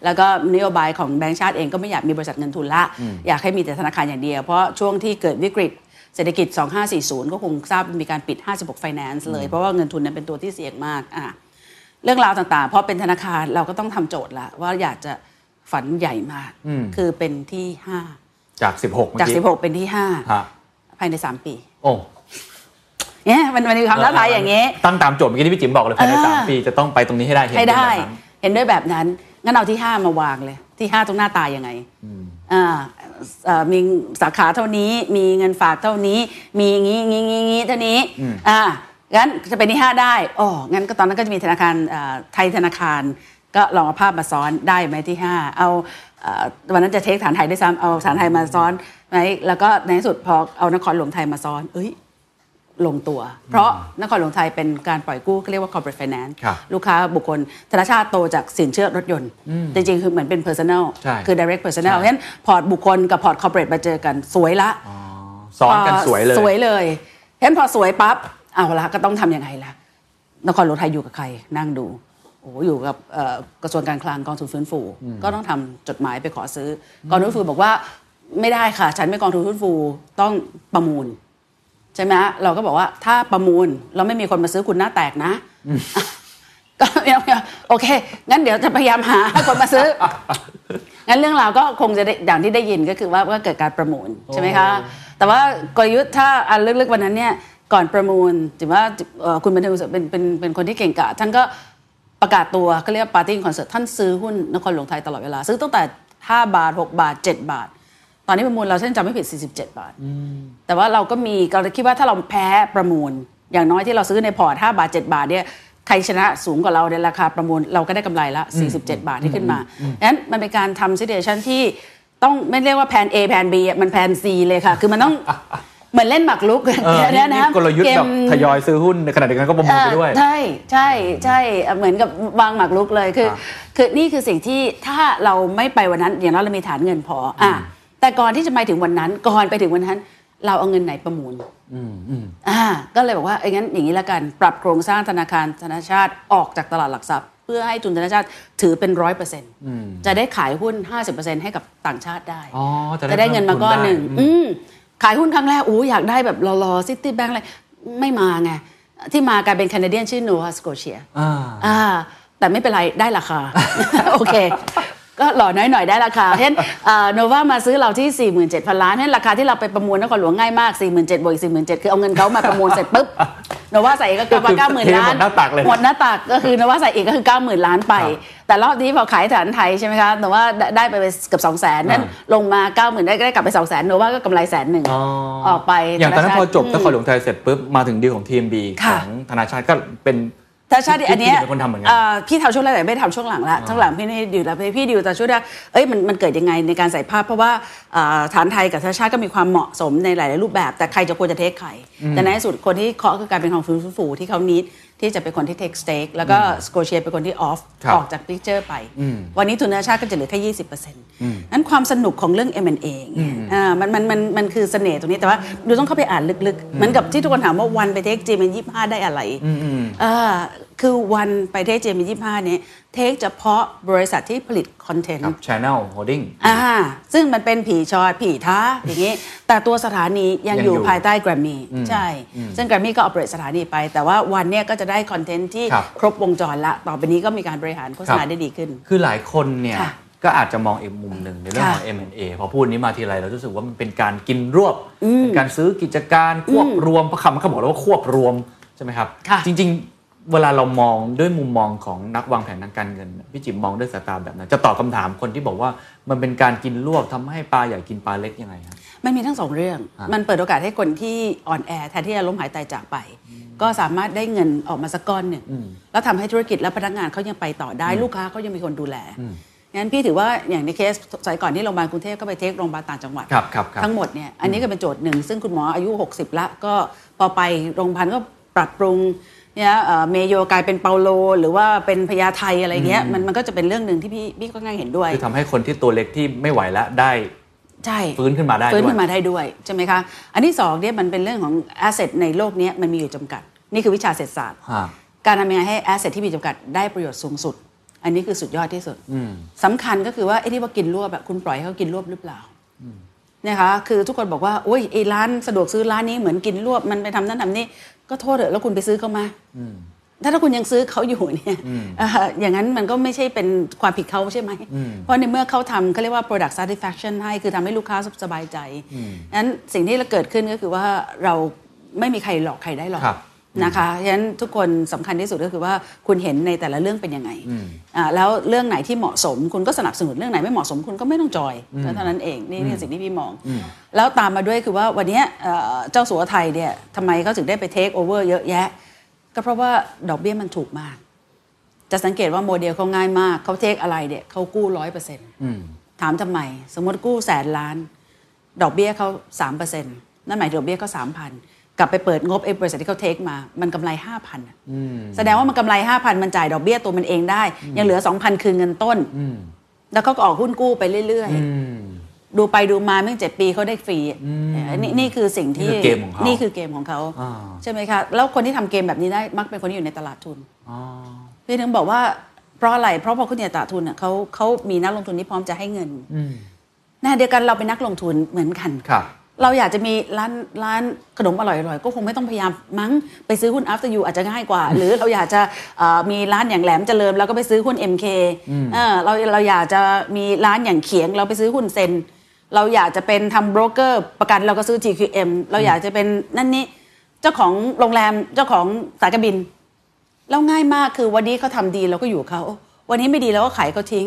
แล้วก็นโยบายของแบงก์ชาติเองก็ไม่อยากมีบริษัทเงินทุนละ อยากให้มีแต่ธนาคารอย่างเดียว เพราะช่วงที่เกิดวิกฤตเศรษฐกิจ 2540 ก็คงทราบมีการปิด 56 Finance เลย เพราะว่าเงินทุนนั้นเป็นตัวที่เสี่ยงมากอะเรื่องราวต่างๆ เพราะเป็นธนาคารเราก็ต้องทำโจทย์ละว่าอยากจะฝันใหญ่มากคือเป็นที่จาก 16 5จาก 16 เป็นที่ฮะ5ภายใน 3 ปี โอ้ เนี่ยมันมันมีความท้าทายอย่างนี้ ตั้งตามโจทย์เมื่อกี้ที่พี่จิมบอกเลยภายในอ่าสามปีจะต้องไปตรงนี้ให้ได้เห็นให้ได้เป็นแบบนั้นเห็นด้วยแบบนั้นงั้นเอาที่5มาวางเลย ที่5ตรงหน้าตายังไงอ่าเอ่อมีสาขาเท่านี้ มีเงินฝากเท่านี้ มีงี้งี้งี้งี้เท่านี้อ่างั้นจะเป็นที่5ได้อ๋องั้นก็ตอนนั้นก็จะมีธนาคารเอ่อไทยธนาคาร ก็ลองเอาภาพมาซ้อนได้ไหมที่5เอาเอ่อวันนั้นจะเทคฐานไทยด้วยซ้ำเอาฐานไทยมาซ้อนไหมแล้วก็ในที่สุดพอเอานครหลวงไทยมาซ้อน เอ้ย ลงตัว เพราะนครหลวงไทยเป็นการปล่อยกู้เขาเรียกว่า corporate finance ครับลูกค้าบุคคลธนาชาติโตจากสินเชื่อรถยนต์ จริง ๆ คือเหมือนเป็น personal ใช่คือ direct personal ใช่เพราะฉะนั้นพอร์ตบุคคลกับพอร์ต corporate มาเจอกันสวยละซ้อนกันสวยเลยสวยเลยเพราะฉะนั้นพอสวยปั๊บเอาละก็ต้องทำยังไงล่ะนครหลวงไทยอยู่กับใครนั่งดูโอ้โหอยู่กับเอ่อกระทรวงการคลังกองทุนฟื้นฟู ก็ต้องทำจดหมายไปขอซื้อกองทุนฟื้นฟูบอกว่าไม่ได้ค่ะ ฉันไม่กองทุนฟื้นฟูต้องประมูล ใช่ไหมฮะเราก็บอกว่าถ้าประมูลเราไม่มีคนมาซื้อคุณหน้าแตกนะก็โอเค งั้นเดี๋ยวจะพยายามหาคนมาซื้อ งั้นเรื่องราวก็คงจะได้อย่างที่ได้ยินก็คือว่าว่าเกิดการประมูลใช่ไหมคะ แต่ว่ากลยุทธ์ถ้าอันลึกๆวันนั้นเนี่ยก่อนประมูลถือว่าเอ่อคุณบันเทิงสุขเป็นเป็นเป็นคนที่เก่งกาจท่านก็ประกาศตัวก็เรียกปาร์ตี้คอนเสิร์ตท่านซื้อหุ้นนครหลวงไทยตลอดเวลา ซื้อตั้งแต่ 5 บาท 6 บาท 7 บาท ตอนนี้ประมูลเราเส้นจำไม่ผิด 47 บาท แต่ว่าเราก็มีเราคิดว่าถ้าเราแพ้ประมูล อย่างน้อยที่เราซื้อในพอร์ต 5 บาท 7 บาทเนี่ยใครชนะสูงกว่าเราในราคาประมูล เราก็ได้กำไรละ 47 บาทที่ขึ้นมาดังนั้นมันเป็นการทำซิเดชันที่ต้องไม่เรียกว่าแผน A แผน B อะมันแผน C เลยค่ะ คือมันต้องเหมือนเล่นหมากรุกเออนี่นี่กลยุทธ์แบบทยอยซื้อหุ้นในขณะเดียวกันก็ประมูลไปด้วยเออใช่ใช่ใช่เหมือนกับวางหมากรุกเลยคือครับคือนี่คือสิ่งที่ถ้าเราไม่ไปวันนั้นอย่างน้อยเรามีฐานเงินพออะ แต่ก่อนที่จะไปถึงวันนั้น ก่อนไปถึงวันนั้น เราเอาเงินไหนประมูลอ่าก็เลยบอกว่าเอ้ยงั้นอย่างนี้ละกัน ปรับโครงสร้างธนาคารธนาชาติออกจากตลาดหลักทรัพย์ เพื่อให้ทุนธนาชาติถือเป็นร้อยเปอร์เซ็นต์จะได้ขายหุ้น50%ให้กับต่างชาติได้อ๋อจะได้จะได้เงินมาก้อนหนึ่งเพิ่มทุนได้อืมขายหุ้นครั้งแรกอู้อยากได้แบบรอๆซิตี้แบงค์อะไรไม่มาไงที่มากลายเป็นแคนาเดียนชื่อ Nova Scotia อ่าอ่าแต่ไม่เป็นไรได้ราคา โอเค ก็หล่อน้อยหน่อยได้ราคาเช่นโนวามาซื้อเราที่ 47,000 ล้านเช่นราคาที่เราไปประมูลนครหลวงง่ายมาก 47,000บวกอีก47,000 คือเอาเงินเขามาประมูลเสร็จปุ๊บโนวาใส่อีกก็กลับมาก็คือเก้าหมื่นเทหมดล้านหน้าตักเลยหมดหน้าตักก็คือโนวาใส่อีกก็คือ90,000ล้านไป แต่รอบนี้พอขายฐานไทยใช่ไหมคะโนวาได้ไปเกือบ2 0 0 0 0นนั้นลงมา90,000ได้ได้กลับไป2 0 0 0 0นโนวาก็กำไรแสนหนึ่งอ๋อออกไปอย่างตอนนั้นธนาคารพอจบอืมนครหลวงไทยเสร็จปุ๊บมาถึงดีลของ TMB ขค่ะองธนาชาติก็เป็น ถ้าชาติอันเนี้ยพี่เป็นคนทำเหมือนกันพี่ทำช่วงแรกแต่ไม่ทำช่วงหลังละช่วงหลังพี่นี่ดิวแล้วพี่ดิวแต่ช่วงแรกเอ้ยมันมันเกิดยังไงในการใส่ภาพเพราะว่าอ่าฐานไทยกับธนาชาติก็มีความเหมาะสมในหลาย ๆ รูปแบบ แต่ใครจะควรจะเทคใครแต่ในที่สุดคนที่เคาะคือการเป็นของฟื้นฟูที่เขานิดที่ที่จะเป็นคนที่ take stake แล้วก็สโกเชียเป็นคนที่ off ครับออกจาก picture ไป วันนี้ทุนนานาชาติก็จะเหลือแค่ยี่สิบเปอร์เซ็นต์นั้นความสนุกของเรื่อง M&A เนี่ยอ่ามันมันมันมันคือเสน่ห์ตรงนี้แต่ว่าดูต้องเข้าไปอ่านลึก ๆ เหมือนกับที่ทุกคนถามว่า ONE ไป take GMM ยี่ห้าได้อะไรอ่า คือ ONE ไป take GMM ยี่ห้าเนี่ย take เฉพาะบริษัทที่ผลิตคอนเทนต์ครับ Channel Holding อ่าซึ่งมันเป็นพี่ฉอดพี่ถาอย่างนี้ แต่ตัวสถานียังยังอยู่อยู่ภายใต้แกรมมี่ใช่ ซึ่งแกรมมี่ก็ operate สถานีไป แต่ว่าวันเนี้ยก็จะได้คอนเทนต์ที่ครับครบวงจรละ ต่อไปนี้ก็มีการบริหารโฆษณาครับได้ดีขึ้น คือหลายคนเนี่ยค่ะก็อาจจะมองอีกมุมหนึ่งในเรื่องของค่ะ M&A พอพูดนี้มาทีไรเรารู้สึกว่ามันเป็นการกินรวบเป็นการซื้อกิจการควบรวมเพราะคำเขาบอกแล้วว่าควบรวมใช่ไหมครับค่ะจริง ๆ เวลาเรามองด้วยมุมมองของนักวางแผนทางการเงินพี่จิมมองด้วยสายตาแบบนั้นจะตอบคำถามคนที่บอกว่ามันเป็นการกินรวบทำให้ปลาใหญ่กินปลาเล็กยังไงครับมันมีทั้งสองเรื่องอะมันเปิดโอกาสให้คนที่อ่อนแอแทนที่จะล้มหายตายจากไป ก็สามารถได้เงินออกมาสักก้อนหนึ่งแล้วทำให้ธุรกิจและพนักงานเขายังไปต่อได้ลูกค้าเขายังมีคนดูแลงั้นพี่ถือว่าอย่างในเคสสมัยก่อนที่โรงพยาบาลกรุงเทพก็ไปเทคโรงพยาบาลต่างจังหวัดครับครับครับทั้งหมดเนี่ยอันนี้ก็เป็นโจทย์หนึ่งซึ่งคุณหมออายุ 60 ละก็พอไปโรงพยาบาลก็ปรับปรุง เนี่ยเอ่อเมโยกลายเป็นเปาโล หรือว่าเป็นพญาไทอะไรเงี้ยมันมันก็จะเป็นเรื่องหนึ่งที่พี่พี่ก็ง่ายเห็นด้วยคือทำให้คนที่ตัวเล็กที่ไม่ไหวแล้วได้ใช่ฟื้นขึ้นมาได้ฟื้นด้วยขึ้นมาได้ด้วยใช่ไหมคะอันที่สองเนี่ยมันเป็นเรื่องของ asset ในโลกเนี้ยมันมีอยู่จำกัด นี่คือวิชาเศรษฐศาสตร์ฮะการทำยังไงให้ asset ที่มีจำกัดได้ประโยชน์สูงสุด อันนี้คือสุดยอดที่สุดสำคัญก็คือว่าไอ้ที่ว่ากินรวบแบบคุณปล่อยให้เขากินรวบหรือเปล่านะคะคือทุกคนบอกว่าโอ้ยไอ้ร้านสะดวกซื้อร้านนี้เหมือนกินรวบมันไปทำนั่นทำนี่ ก็โทษเถอะแล้วคุณไปซื้อเขามาถ้าถ้าคุณยังซื้อเขาอยู่เนี่ยเอ่ออย่างนั้นมันก็ไม่ใช่เป็นความผิดเขาใช่ไหม เพราะในเมื่อเขาทำเขาเรียกว่า product satisfaction ให้คือทำให้ลูกค้าสบายใจนั้นสิ่งที่เราเกิดขึ้นก็คือว่าเราไม่มีใครหลอกใครได้หรอกครับ นะคะฉะนั้นทุกคนสำคัญที่สุดก็คือว่าคุณเห็นในแต่ละเรื่องเป็นยังไงอ่าแล้วเรื่องไหนที่เหมาะสม คุณก็สนับสนุนเรื่องไหนไม่เหมาะสมคุณก็ไม่ต้องจอยก็เท่านั้นเองนี่นี่คือสิ่งที่พี่มอง แล้วตามมาด้วยคือว่าวันเนี้ยเอ่อเจ้าสัวไทยเนี่ยทำไมเขาถึงได้ไป take over เยอะแยะ ก็เพราะว่าดอกเบี้ยมันถูกมาก จะสังเกตว่าโมเดลเขาง่ายมากเขา take อะไรเนี่ยเขากู้ร้อยเปอร์เซ็นต์ถามทำไม สมมติกู้แสนล้าน ดอกเบี้ยเขาสามเปอร์เซ็นต์นั่นหมายถึงดอกเบี้ยเขาสามพัน กลับไปเปิดงบไอ้บริษัทที่เขาเทคมา มันกำไรห้าพันแสดงว่ามันกำไรห้าพันมันจ่ายดอกเบี้ยตัวมันเองได้ ยังเหลือสองพันคือเงินต้น แล้วเขาก็ออกหุ้นกู้ไปเรื่อยๆ ดูไปดูมาเมื่อเจ็ดปีเขาได้ฟรีนี่นี่คือสิ่งที่นี่คือเกมของเขานี่คือเกมของเขาอ่าใช่ไหมคะแล้วคนที่ทำเกมแบบนี้ได้มักเป็นคนที่อยู่ในตลาดทุนพี่ถึงบอกว่าเพราะอะไร เพราะพอคุณอยู่ในตลาดทุนอะเขาเขามีนักลงทุนที่พร้อมจะให้เงินนะเดียวกันเราเป็นนักลงทุนเหมือนกันครับ เราอยากจะมีร้านร้านขนมอร่อยๆ ก็คงไม่ต้องพยายามมั้งไปซื้อหุ้น after you อาจจะง่ายกว่า หรือเราอยากจะเอ่อมีร้านอย่างแหลมเจริญเราก็ไปซื้อหุ้น MK เออเราเราอยากจะมีร้านอย่างเขียง เราไปซื้อหุ้นเซนเราอยากจะเป็นทำโบรกเกอร์ประกันเราก็ซื้อ GQM เราอยากจะเป็นนั่นนี่เจ้าของโรงแรมเจ้าของสายการบินแล้วง่ายมากคือวันนี้เขาทำดีเราก็อยู่กับเขาวันนี้ไม่ดีเราก็ขายเขาทิ้ง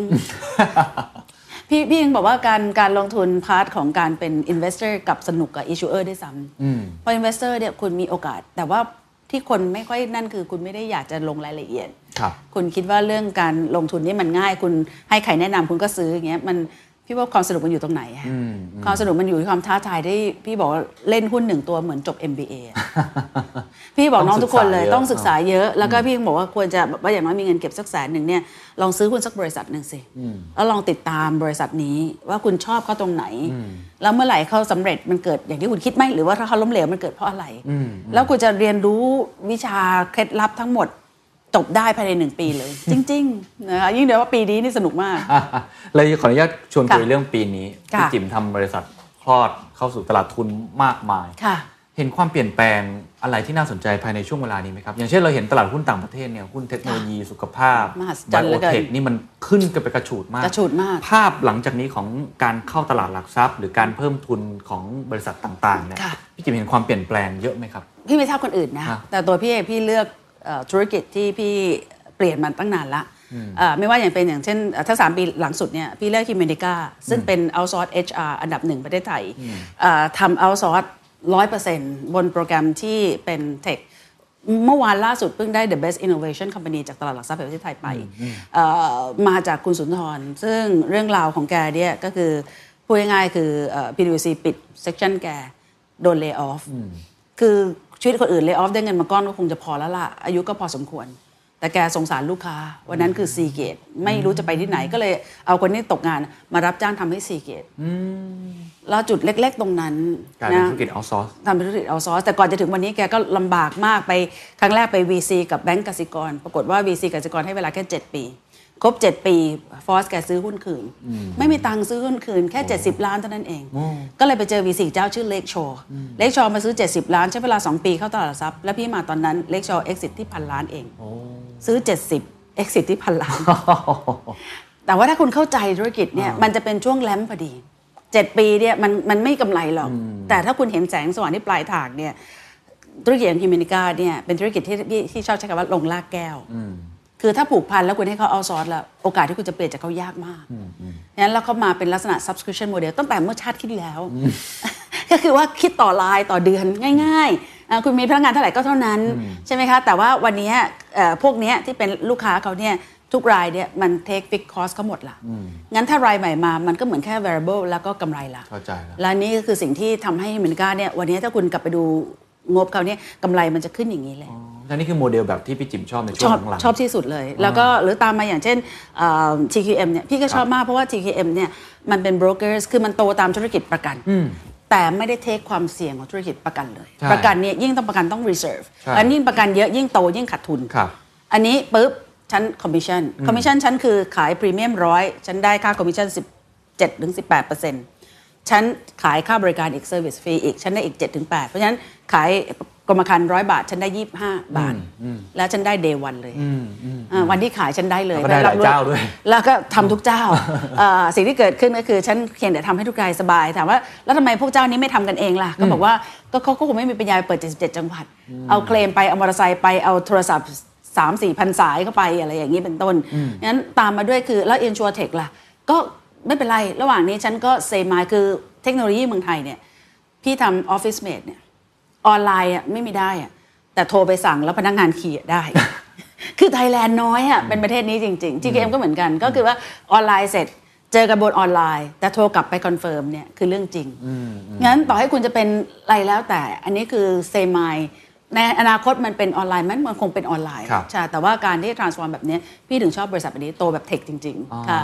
พี่พี่ยังบอกว่าการการลงทุน part ของการเป็น investor กับสนุกกับ issuer ได้วยซ้ำเพราะ investor เนี่ยคุณมีโอกาส แต่ว่าที่คนไม่ค่อยนั่นคือคุณไม่ได้อยากจะลงรายละเอียดครับคุณคิดว่าเรื่องการลงทุนนี่มันง่าย คุณให้ใครแนะนำคุณก็ซื้ออย่างเงี้ยมัน พี่ว่าความสนุกมันอยู่ตรงไหนอะความสนุกมันอยู่ที่ความท้าทายที่พี่บอกว่าเล่นหุ้นหนึ่งตัวเหมือนจบ MBA อะพี่บอกน้องทุกคนเลยต้ต้อองงศึศึกกษาษาเยเยอะอะ แล้วก็พี่บอกว่าควรจะแบบว่าอย่างน้อยมีเงินเก็บสักแสนหนึ่งเนี่ยลองซื้อหุ้นสักบริษัทหนึ่งสิแล้วลองติดตามบริษัทนี้ว่าคุณชอบเขาตรงไหน แล้วเมื่อไหร่เขาสำเร็จมันเกิดอย่างที่คุณคิดไหมหรือว่าถ้าเขาล้มเหลวมันเกิดเพราะอะไร แล้วคุณจะเรียนรู้วิชาเคล็ดลับทั้งหมด จบได้ภายในหนึ่งปีเลย จริงๆนะคะยิ่งเดี๋ยวว่าปีนี้นี่สนุกมากอะเลยขออนุญาตชวนคุยค่ะเรื่องปีนี้ค่ะพี่จิ๋มทำบริษัทคลอดเข้าสู่ตลาดทุนมากมายค่ะเห็นความเปลี่ยนแปลงอะไรที่น่าสนใจภายในช่วงเวลานี้ไหมครับ อย่างเช่นเราเห็นตลาดหุ้นต่างประเทศเนี่ยหุ้นเทคโนโลยีสุขภาพมหัศจรรย์เหลือเกินเทคนี่มันขึ้นกันไปกระฉูดมากกระฉูดมาก ภาพหลังจากนี้ของการเข้าตลาดหลักทรัพย์ หรือการเพิ่มทุนของบริษัทต่างๆเนี่ยค่ะพี่จิ๋มเห็นความเปลี่ยนแปลงเยอะไหมครับ พี่ไม่ทราบคนอื่นนะฮะแต่ตัวพี่เองพี่เลือกเอ่อ ธุรกิจที่พี่เปลี่ยนมาตั้งนานละเอ่อไม่ว่าอย่างเป็นอย่างเช่นเอ่อถ้า 3 ปีหลังสุดเนี่ยพี่เลือก Humanica ซึ่งเป็น outsource HR อันดับหนึ่งประเทศไทยเอ่อทำ outsource ร้อยเปอร์เซ็นต์บนโปรแกรมที่เป็น tech เมื่อวานล่าสุดเพิ่งได้ the best innovation company จากตลาดหลักทรัพย์แห่งประเทศไทยไปเอ่อมาจากคุณสุนทร ซึ่งเรื่องราวของแกเนี่ยก็คือ พูดง่ายๆคือเอ่อ PwC ปิด section แกโดน lay off คือ ชีวิตคนอื่น lay off ได้เงินมาก้อนก็คงจะพอแล้วล่ะ อายุก็พอสมควร แต่แกสงสารลูกค้า วันนั้นคือซีเกตไม่รู้จะไปที่ไหนก็เลยเอาคนที่ตกงานมารับจ้างทำให้ซีเกตแล้วจุดเล็ก ๆ ตรงนั้นกลายเป็นนะธุรกิจ outsource ทำเป็นธุรกิจ outsource แต่ก่อนจะถึงวันนี้แกก็ลำบากมากไปครั้งแรกไป VC กับแบงก์กสิกร ปรากฏว่า VC กสิกรให้เวลาแค่ 7 ปี ครบ 7 ปี force แกซื้อหุ้นคืน ไม่มีตังค์ซื้อหุ้นคืน แค่ 70 ล้านเท่านั้นเอง ก็เลยไปเจอ VC เจ้าชื่อ Lakeshore Lakeshore มาซื้อ 70 ล้าน ใช้เวลา 2 ปีเข้าตลาดหลักทรัพย์แล้วพี่มาตอนนั้นเล็กชอ exit ที่พันล้านเองซื้อ 70 exit ที่พันล้าน แต่ว่าถ้าคุณเข้าใจธุรกิจเนี่ยมันจะเป็นช่วงแลมพอดีเจ็ดปีเนี่ยมันมันไม่กำไรหรอก แต่ถ้าคุณเห็นแสงสว่างที่ปลายทางเนี่ยธุรกิจอย่าง Humanica เนี่ยเป็นธุรกิจที่ที่ที่ชอบใช้คำว่าลงรากแก้ว คือถ้าผูกพันแล้วคุณให้เขา outsource แล้ว โอกาสที่คุณจะเปลี่ยนจากเขายากมากงั้นแล้วเขามาเป็นลักษณะ subscription model ตั้งแต่เมื่อชาติที่แล้ว ก็คือว่าคิดต่อรายต่อเดือนง่ายๆอ่าคุณมีพนักงานเท่าไหร่ก็เท่านั้น ใช่ไหมคะ แต่ว่าวันนี้เอ่อพวกเนี้ยที่เป็นลูกค้าเขาเนี่ยทุกรายเนี่ยมัน take fixed cost เขาหมดละงั้นถ้ารายใหม่มา มันก็เหมือนแค่ variable แล้วก็กำไรละเข้าใจแล้วและนี่ก็คือสิ่งที่ทำให้เหมือนกันเนี่ยวันนี้ถ้าคุณกลับไปดูงบเขาเนี่ยกำไรมันจะขึ้นอย่างนี้เลย และนี่คือโมเดลแบบที่พี่จิมชอบในชช่วองบหลังๆชอบที่สุดเลย แล้วก็หรือตามมาอย่างเช่นเอ่อ TQM เนี่ยพี่ก็ชอบมากเพราะว่า TQM เนี่ยมันเป็น brokers คือมันโตตามธุรกิจประกันแต่ไม่ได้ take ความเสี่ยงของธุรกิจประกันเลยใช่ประกันเนี่ยยิ่งต้องประกันต้อง reserve ใช่แล้วยิ่งประกันเยอะยิ่งโตยิ่งขาดทุนครับอันนี้ปุ๊บฉันคอมมิชชั่นคอมมิชชั่นฉันคือขายพรีเมียมร้อยฉันได้ค่าคอมมิชชั่น17ถึง18เปอร์เซ็นต์ฉันขายค่าบริการอีก service fee อีกฉันได้อีก7ถึง8เพราะฉะนั้นขาย กรมธรรม์ร้อยบาท ฉันได้25บาท แล้วฉันได้เดย์วันเลยอ่าวันที่ขายฉันได้เลยแล้วก็ได้หลายเจ้าด้วยแล้วก็ทำทุกเจ้าเอ่อสิ่งที่เกิดขึ้นก็คือฉันเพียงแต่ทำให้ทุกรายสบายถามว่าแล้วทำไมพวกเจ้านี้ไม่ทำกันเองล่ะ ก็บอกว่าก็เขาก็คงไม่มีปัญญาไปเปิด 77 จังหวัด เอาเคลมไปเอามอเตอร์ไซค์ไปเอาโทรศัพท์3 4พันสายเข้าไปอะไรอย่างนี้เป็นต้นงั้นตามมาด้วยคือแล้วเอ็นชัวเทคล่ะก็ไม่เป็นไร ระหว่างนี้ฉันก็เซมายคือเทคโนโลยีเมืองไทยเนี่ยพี่ทำ OfficeMate เนี่ย ออนไลน์อะไม่มีได้อะแต่โทรไปสั่งแล้วพนักงานขี่อะได้ คือ Thailand only อะเป็นประเทศนี้จริงๆ TQM ก็เหมือนกัน ก็คือว่าออนไลน์เสร็จเจอกันบนออนไลน์ แต่โทรกลับไป confirm เนี่ยคือเรื่องจริงงั้นต่อให้คุณจะเป็นอะไรแล้วแต่อันนี้คือเซมายในอนาคตมันเป็นออนไลน์มันมันคงเป็นออนไลน์ครับใช่แต่ว่าการที่ transform แบบเนี้ยพี่ถึงชอบบริษัทแบบนี้โตแบบ tech จริงอ๋อๆค่ะ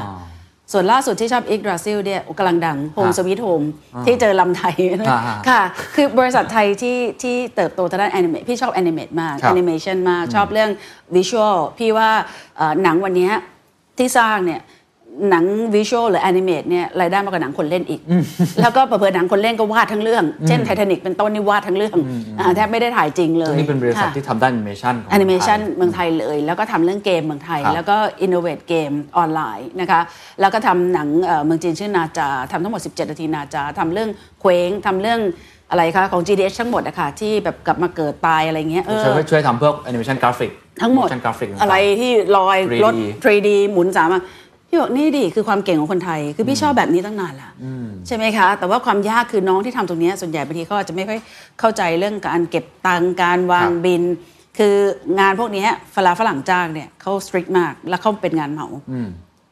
ส่วนล่าสุดที่ชอบ Yggdrazil เนี่ยกำลังดัง Home ฮะ Sweet Home ที่เจอรำไทยอ่าฮะค่ะ คือบริษัทไทยที่ที่เติบโตทางด้านแอนิเมพี่ชอบ animate มากครับแอนิเมชันมาก ชอบเรื่อง visual พี่ว่าเอ่อหนังวันเนี้ยที่สร้างเนี่ย หนัง visual หรือ animate เนี่ยรายได้มากกว่าหนังคนเล่นอีก แล้วก็เผลอๆหนังคนเล่นก็วาดทั้งเรื่อง เช่นไททานิกเป็นต้นนี่วาดทั้งเรื่องอ่าแทบไม่ได้ถ่ายจริงเลยซึ่งนี่เป็นบริษัทค่ะที่ทำด้านแอนิเมชันของแอนิเมชันไทยเมืองไทยเลย แล้วก็ทำเรื่องเกมเมืองไทยครับแล้วก็innovate เกมออนไลน์นะคะแล้วก็ทำหนังเอ่อเมืองจีนชื่อนาจาทำทั้งหมด 17 นาทีนาจาทำเรื่องเคว้งทำเรื่องอะไรคะของ GDH ทั้งหมดอะค่ะที่แบบกลับมาเกิดตายอะไรเงี้ยเออช่วยช่วยทำพวกแอนิเมชันกราฟิกทั้งหมดกราฟิกอะไรที่ลอย 3D รถ 3D หมุนสามารถ พี่บอกนี่ดิคือความเก่งของคนไทย คือพี่ชอบแบบนี้ตั้งนานละใช่ไหมคะ แต่ว่าความยากคือน้องที่ทำตรงเนี้ยส่วนใหญ่บางทีเขาอาจจะไม่ค่อยเข้าใจเรื่องการเก็บตังค์การวางบิล คืองานพวกเนี้ยเวลาฝรั่งจ้างเนี่ยเขา strict มาก แล้วเขาเป็นงานเหมา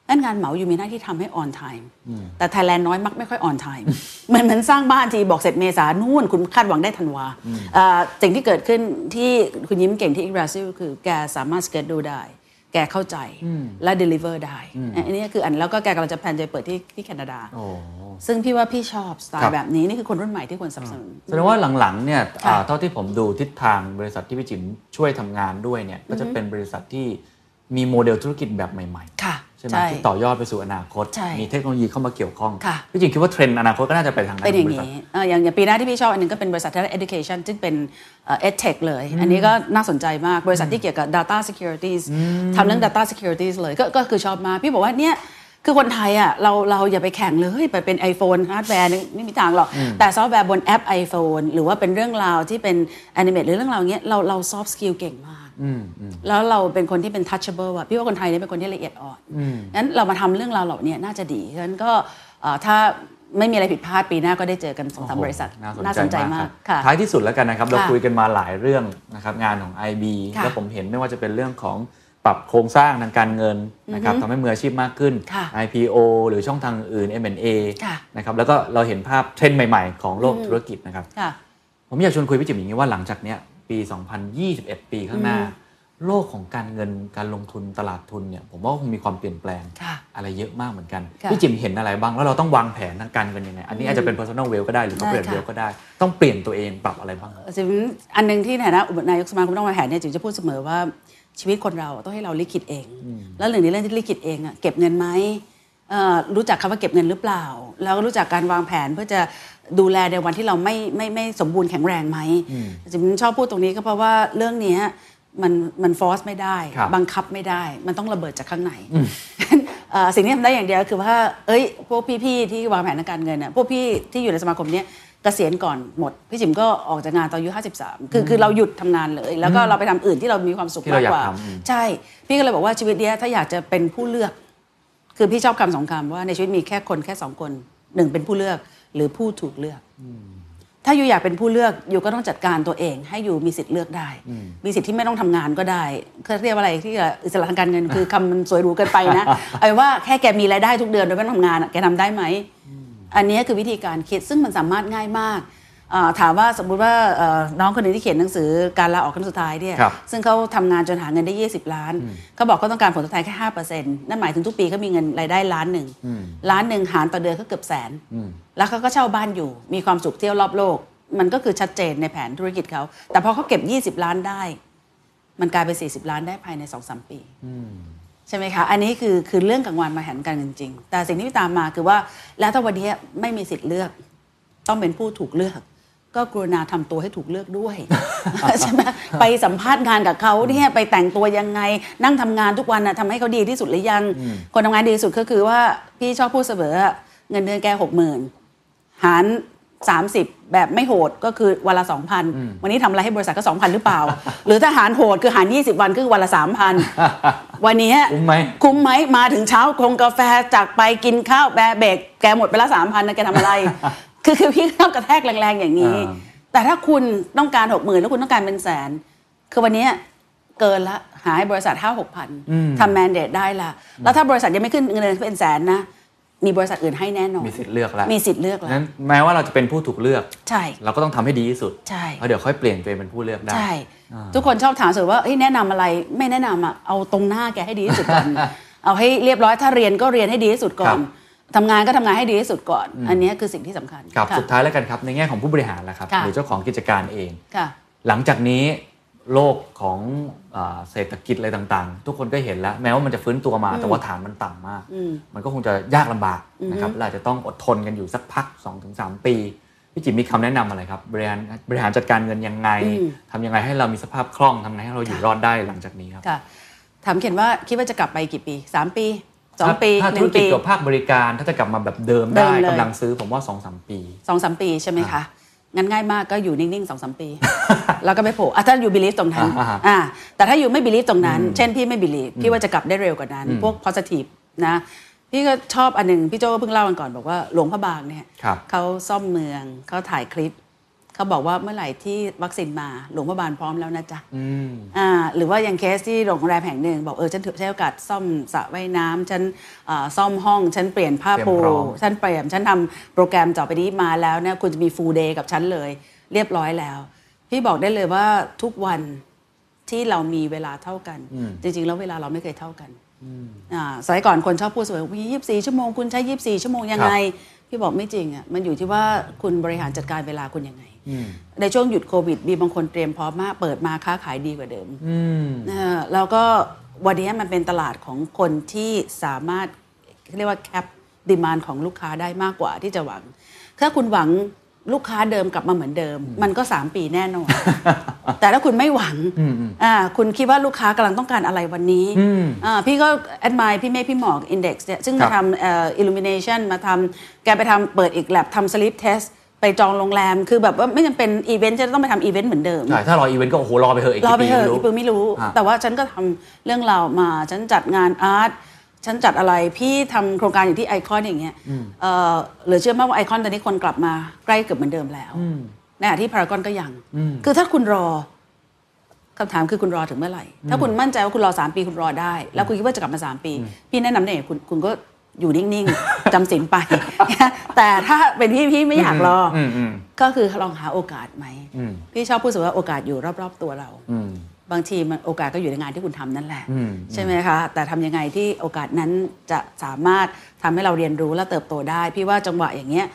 นั่นงานเหมาอยู่มีหน้าที่ทำให้ on time แต่ไทยแลนด์น้อยมักไม่ค่อย on time เหมือนเหมือนสร้างบ้านทีบอกเสร็จเมษานู่นคุณคาดหวังได้ธันวาเอ่อสิ่งที่เกิดขึ้นที่คุณยิ้มเก่งที่อิกราซิลคือแกสามารถสเกจดูได้ แกเข้าใจและ deliver ได้ อันนี้คืออันแล้วก็แกกำลังจะแพลนจะเปิดที่ที่แคนาดาโอ้ซึ่งพี่ว่าพี่ชอบสไตครัล์บแบบนี้นี่คือคนรุ่นใหม่ที่ควรสนับสนุนแสดงว่าหลังๆเนี่ยค่ะอ่าเท่าที่ผมดูทิศทางบริษัทที่พี่จิมช่วยทำงานด้วยเนี่ยก็จะเป็นบริษัทที่มีโมเดลธุรกิจแบบใหม่ค่ะๆใช่ไหมที่ต่อยอดไปสู่อนาคตใช่มีเทคโนโลยีเข้ามาเกี่ยวข้องค่ะพี่จิมคิดว่าเทรนด์อนาคตก็น่าจะไปทางนั้นเป็นอย่างขบริษัทนี้เอ่ออย่างอย่างปีหน้าที่พี่ชอบอันหนึงก็เป็นบริษัททางด้าน education ซึ่งเป็นเอ่อ edtech เลย อันนี้ก็น่าสนใจมากบริษัทที่เกี่ยวกับ data securities ทำเรื่อง data securities เลยก็ก็คือชอบมากพี่บอกว่าเนี่ย คือคนไทยอะเราเราอย่าไปแข่งเลยไปเป็น iPhone ฮาร์ดแวร์นี่ไม่มีทางหรอก แต่ซอฟต์แวร์บนแอป iPhone หรือว่าเป็นเรื่องราวที่เป็น animate หรือเรื่องราวเงี้ยเราเรา soft skill เก่งมากแล้วเราเป็นคนที่เป็น touchable อะพี่ว่าคนไทยเนี่ยเป็นคนที่ละเอียดอ่อนงั้นเรามาทำเรื่องราวเหล่านี้น่าจะดีฉะนั้นก็เอ่อถ้าไม่มีอะไรผิดพลาดปีหน้าก็ได้เจอกันสองสามบริษัท น่าสนใจมากกค่ะท้ายที่สุดแล้วกันนะครับ เราค่ะคุยกันมาหลายเรื่องนะครับงานของ IB ค่ะแล้วผมเห็นไม่ว่าจะเป็นเรื่องของ ปรับโครงสร้างทางการเงินนะครับทำให้มืออาชีพมากขึ้นค่ะ IPO หรือช่องทางอื่น M&A ค่ะนะครับแล้วก็เราเห็นภาพเทรนด์ใหม่ๆ ของโลกธุรกิจนะครับค่ะผมอยากชวนคุยพี่จิ๋มอย่างนี้ว่าหลังจากเนี้ยปี 2021 ปีข้างหน้า โลกของการเงินการลงทุนตลาดทุนเนี่ยผมว่าคงมีความเปลี่ยนแปลงค่ะอะไรเยอะมากเหมือนกันค่ะพี่จิมเห็นอะไรบ้าง แล้วเราต้องวางแผนทางการเงินยังไง อันนี้อาจจะเป็น personal wealth ก็ได้หรือได้ corporate ค่ะ wealth ก็ได้ ต้องเปลี่ยนตัวเองปรับอะไรบ้างจิมอันหนึ่งที่ในฐานะอุปนายกสมาคมต้องวางแผนเนี่ยจิมจะพูดเสมอว่า ชีวิตคนเราต้องให้เราลิขิตเอง แล้วหนึ่งในเรื่องที่ลิขิตเองอะเก็บเงินไหมเอ่อรู้จักคำว่าเก็บเงินหรือเปล่า แล้วก็รู้จักการวางแผนเพื่อจะดูแลในวันที่เราไม่ไม่ไม่สมบูรณ์แข็งแรงไหมจิมชอบพูดตรงนี้ก็เพราะว่าเรื่องเนี้ยมันมันฟอร์สไม่ได้ครับบังคับไม่ได้ มันต้องระเบิดจากข้างในเอ่อสิ่งที่ทำได้อย่างเดียวคือว่า เอ้ย พวกพี่ๆที่วางแผนทางการเงินน่ะพวกพี่ที่อยู่ในสมาคมเนี้ยเกษียณก่อนหมด พี่จิมก็ออกจากงานตอนอายุ 53 คือคือเราหยุดทำงานเลย แล้วก็เราไปทำอื่นที่เรามีความสุขที่มาเรากอยากกว่าทำอืมใช่ พี่ก็เลยบอกว่าชีวิตเนี้ยถ้าอยากจะเป็นผู้เลือก คือพี่ชอบคำสองคำว่าในชีวิตมีแค่คนแค่สองคนหนึ่งเป็นผู้เลือกหรือผู้ถูกเลือก ถ้าอยู่อยากเป็นผู้เลือกอยู่ก็ต้องจัดการตัวเอง ให้อยู่มีสิทธิ์เลือกได้ มีสิทธิ์ที่ไม่ต้องทำงานก็ได้เขาเรียกว่าอะไรที่อิสระทางการเงินคือคำมันสวยหรูเกินไปนะเอาเป็นว่าแค่แกมีรายได้ทุกเดือนโดยไม่ต้องทำงานอะแกทำได้ไหม อันนี้คือวิธีการคิดซึ่งมันสามารถง่ายมากอ่าถามว่าสมมุติว่าเอ่อน้องคนหนึ่งที่เขียนหนังสือการลาออกครั้งสุดท้ายเนี่ยครับซึ่งเขาทำงานจนหาเงินได้ 20 ล้าน เขาบอกเขาต้องการผลตอบแทนแค่5%นั่นหมายถึงทุกปีเขามีเงินรายได้ล้านหนึ่งล้านหนึ่งหารต่อเดือนก็เกือบแสน แล้วเขาก็เช่าบ้านอยู่ มีความสุขเที่ยวรอบโลก มันก็คือชัดเจนในแผนธุรกิจเขา แต่พอเขาเก็บ 20 ล้านได้ มันกลายเป็น40 ล้านได้ภายใน2-3ปี ใช่ไหมคะ อันนี้คือคือเรื่องกลางวันมาแผนการเงินจริง แต่สิ่งที่ตามมาคือว่าแล้วถ้าวันนี้ไม่มีสิทธิ์เลือก ต้องเป็นผู้ถูกเลือก ก็กรุณาทำตัวให้ถูกเลือกด้วยใช่ไหมไปสัมภาษณ์งานกับเขาเนี่ยไปแต่งตัวยังไง นั่งทำงานทุกวันนะทำให้เขาดีที่สุดหรือยัง คนทำงานดีที่สุดก็คือว่าพี่ชอบพูดเสมออะเงินเดือนแกหกหมื่นหาร 30 แบบไม่โหดก็คือวันละ2,000 วันนี้ทำอะไรให้บริษัทก็ 2,000 หรือเปล่า หรือถ้าหารโหดคือหาร 20 วันก็คือวันละ 3,000 วันนี้คุ้มไหมคุ้มไหมมาถึงเช้าคงกาแฟจากไปกินข้าวแบะเบรกแกหมดไปละสามพันนะแกทำอะไร คือคือพี่ต้องกระแทกแรงๆอย่างนี้ อ่า แต่ถ้าคุณต้องการหกหมื่นแล้วคุณต้องการเป็นแสน คือวันนี้เกินละหาให้บริษัทห้าหกพันทำแมนเดตได้ละแล้วถ้าบริษัทยังไม่ขึ้นเงินเดือนเป็นแสนนะ มีบริษัทอื่นให้แน่นอน มีสิทธิ์เลือกแล้วมีสิทธิ์เลือกแล้วนั้นแม้ว่าเราจะเป็นผู้ถูกเลือก ใช่ เราก็ต้องทำให้ดีที่สุด ใช่แล้วเดี๋ยวค่อยเปลี่ยนตัวเองเป็นผู้เลือกได้ ใช่อ่าทุกคนชอบถามสุดว่าเอ้ยแนะนำอะไร ไม่แนะนำอะ เอาตรงหน้าแกให้ดีที่สุดก่อน เอาให้เรียบร้อย ถ้าเรียนก็เรียนให้ดีที่สุดก่อนทำงานก็ทำงานให้ดีที่สุดก่อน อันนี้คือสิ่งที่สำคัญ ครับค่ะสุดท้ายแล้วกันครับ ในแง่ของผู้บริหารแล้วครับค่ะหรือเจ้าของกิจการเองค่ะหลังจากนี้ โลกของอาเศรษฐกิจอะไรต่างๆ ทุกคนก็เห็นแล้ว แม้ว่ามันจะฟื้นตัวมาแต่ว่าฐานมันต่ำมาก มันก็คงจะยากลำบากนะครับและอาจจะต้องอดทนกันอยู่สักพัก 2-3 ปีพี่จิมมีคำแนะนำอะไรครับบริหารบริหารจัดการเงินยังไงอืมทำยังไงให้เรามีสภาพคล่องทำยังไงให้เราอยู่รอดได้หลังจากนี้ครับค่ะถามเขียนว่าคิดว่าจะกลับไปกี่ปีสามปีสองถ้าปีถ้าหธุนึ่รงกิจปีกับภาคบริการถ้าจะกลับมาแบบเดิมเดิได้มเลยกำลังซื้อผมว่า2-3ปีสองสามปีใช่ไหมคะ งั้นง่ายมากก็อยู่นิ่งๆสองสามปี แล้วก็ไม่โผล่อะถ้า you believe ตรงนั้นอ่าฮะอ่าแต่ถ้า you ไม่ believe ตรงนั้น เช่นพี่ไม่ believe พี่ว่าจะกลับได้เร็วกว่านั้น พวก positive นะพี่ก็ชอบอันหนึ่งพี่โจเพิ่งเล่ากันก่อนบอกว่าหลวงพระบางเนี่ยครับเขาซ่อมเมืองเขาถ่ายคลิป เขาบอกว่าเมื่อไหร่ที่วัคซีนมาหลวงพระบางพร้อมแล้วนะจ๊ะอืมอ่าหรือว่าอย่างเคสที่โรงแรมแห่งหนึ่งบอกเออฉันถือใช้โอกาสซ่อมสระว่ายน้ำฉันอ่าซ่อมห้อง ฉันเปลี่ยนผ้าเตรียมปูพร้อมฉันเปลี่ยนฉันทำโปรแกรมต่อไปนี้มาแล้วเนี่ยคุณจะมี full day กับฉันเลย เรียบร้อยแล้ว พี่บอกได้เลยว่าทุกวันที่เรามีเวลาเท่ากัน จริง ๆ แล้วเวลาเราไม่เคยเท่ากันอ่าสมัยก่อนคนชอบพูดเสมอว่ายี่สิบสี่ชั่วโมงคุณใช้ยี่สิบสี่ชั่วโมงยังไง พี่บอกไม่จริงอะมันอยู่ที่ว่าคุณบริหารจัดการเวลาคุณยังไง ในช่วงหยุดโควิด มีบางคนเตรียมพร้อมมากเปิดมาค้าขายดีกว่าเดิมอืมนะฮะแล้วก็วันนี้มันเป็นตลาดของคนที่สามารถเรียกว่าแคปดีมานของลูกค้าได้มากกว่าที่จะหวัง ถ้าคุณหวังลูกค้าเดิมกลับมาเหมือนเดิม มันก็ 3 ปีแน่นอน แต่ถ้าคุณไม่หวังอ่าคุณคิดว่าลูกค้ากำลังต้องการอะไรวันนี้อ่าพี่ก็ admire พี่เมฆพี่หมอก Index เนี่ยซึ่งครับมาทำเอ่อ illumination มาทำแกไปทำเปิดอีกแลบทำ sleep test ไปจองโรงแรม คือแบบว่าไม่จำเป็นอีเวนต์จะต้องไปทำอีเวนต์เหมือนเดิมใช่ถ้ารออีเวนต์ก็โอ้โหรอไปเถอะอีกรอกี่ไปปีเถอะไม่รู้อีปือไม่รู้ฮะแต่ว่าฉันก็ทำเรื่องราวมา ฉันจัดงาน art ฉันจัดอะไรพี่ทำโครงการอยู่ที่ไอคอนอย่างเงี้ยเอ่อเหลือเชื่อมากว่าไอคอนตอนนี้คนกลับมาใกล้เกือบเหมือนเดิมแล้วในขณะที่พารากอนก็ยัง คือถ้าคุณรอคำถามคือคุณรอถึงเมื่อไหร่ ถ้าคุณมั่นใจว่าคุณรอ 3 ปีคุณรอได้ แล้วคุณคิดว่าจะกลับมา 3 ปี พี่แนะนำเนี่ยคุณคุณก็ อยู่นิ่งๆจำศีลไป แต่ถ้าเป็นพี่พี่ไม่อยากรออมอืมก็คือลองหาโอกาสไหมอืมพี่ชอบพูดเสมอว่าโอกาสอยู่รอบๆตัวเราอืมบางทีมันโอกาสก็อยู่ในงานที่คุณทำนั่นแหละอืมใช่ไหมคะ แต่ทำยังไงที่โอกาสนั้นจะสามารถทำให้เราเรียนรู้และเติบโตได้ พี่ว่าจังหวะอย่างเงี้ย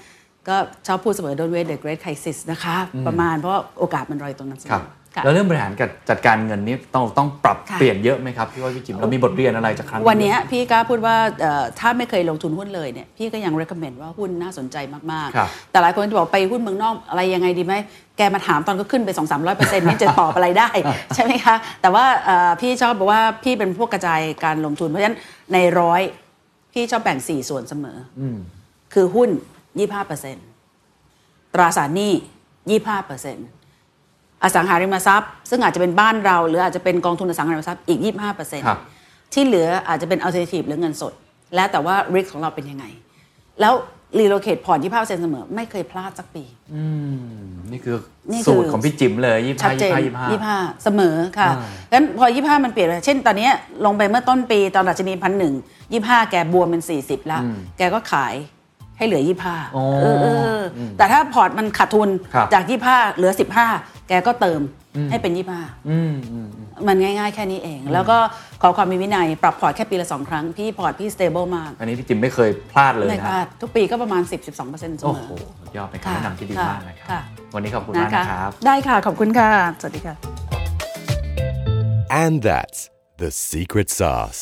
ก็ชอบพูดเสมอ don't wait the great crisis นะคะ ประมาณเพราะว่าโอกาสมันรออยู่ตรงนั้นเสมครับอค่ะ แล้วเรื่องบริหารกับจัดการเงินนี่ต้องต้องปรับค่ะเปลี่ยนเยอะไหมครับพี่ว่าพี่จิมเรามีบทเรียนอะไรจากครั้งวันเนี้ยพี่กล้าพูดว่าเอ่อถ้าไม่เคยลงทุนหุ้นเลยเนี่ยพี่ก็ยัง recommend ว่าหุ้นน่าสนใจมากครับๆแต่หลายคนจะบอกไปหุ้นเมืองนอกอะไรยังไงดีไหมแกมาถามตอนก็ขึ้นไป 2 3 0 0เปอร์เซ็นต์นี่จะตอบอะไรได้ ใช่ไหมคะ แต่ว่าเอ่อพี่ชอบบอกว่าพี่เป็นพวกกระจายการลงทุนเพราะฉะนั้นในร้อยพี่ชอบแบ่ง 4 ส่วนเสมออคือหุ้น 25%ตราสารหนี้ 25% อสังหาริมทรัพย์ ซึ่งอาจจะเป็นบ้านเรา หรืออาจจะเป็นกองทุนอสังหาริมทรัพย์อีก 25%ครับที่เหลืออาจจะเป็น alternative หรือเงินสด แล้วแต่ว่า risk ของเราเป็นยังไง แล้ว relocate พอร์ต25%เสมอ ไม่เคยพลาดสักปีนี่คือนี่คือสูตรของพี่จิมเลยยี่ชัห้าชัดเจนยี่ห้ายี่ห้า25เสมอค่ะอ่างั้นพอ25มันเปลี่ยนไปเช่น ตอนเนี้ยลงไปเมื่อต้นปีตอนดัชนีพันหนึ่ง25แกบวมเป็น40แล้ว แกก็ขายให้เหลือ25อ๋อเออเออเอออแต่ถ้าพอร์ตมันขาดทุนครับจาก25เหลือ15 แกก็เติมให้เป็น25อืมอืมมันง่าย ๆ แค่นี้เอง แล้วก็ขอความมีวินัยปรับพอร์ตแค่ปีละสองครั้ง พี่พอร์ตพี่ stable มาก อันนี้พี่จิมไม่เคยพลาดเลยไม่นะพลาดทุกปีก็ประมาณ 10-12%เสมอโอ้โหสุดยอดเป็นค่ะคำแนะนำที่ดีค่ะมากนะครับค่ะวันนี้ขอบคุณมากนะครับ ได้ค่ะ ขอบคุณค่ะ สวัสดีค่ะ And that's the secret sauce.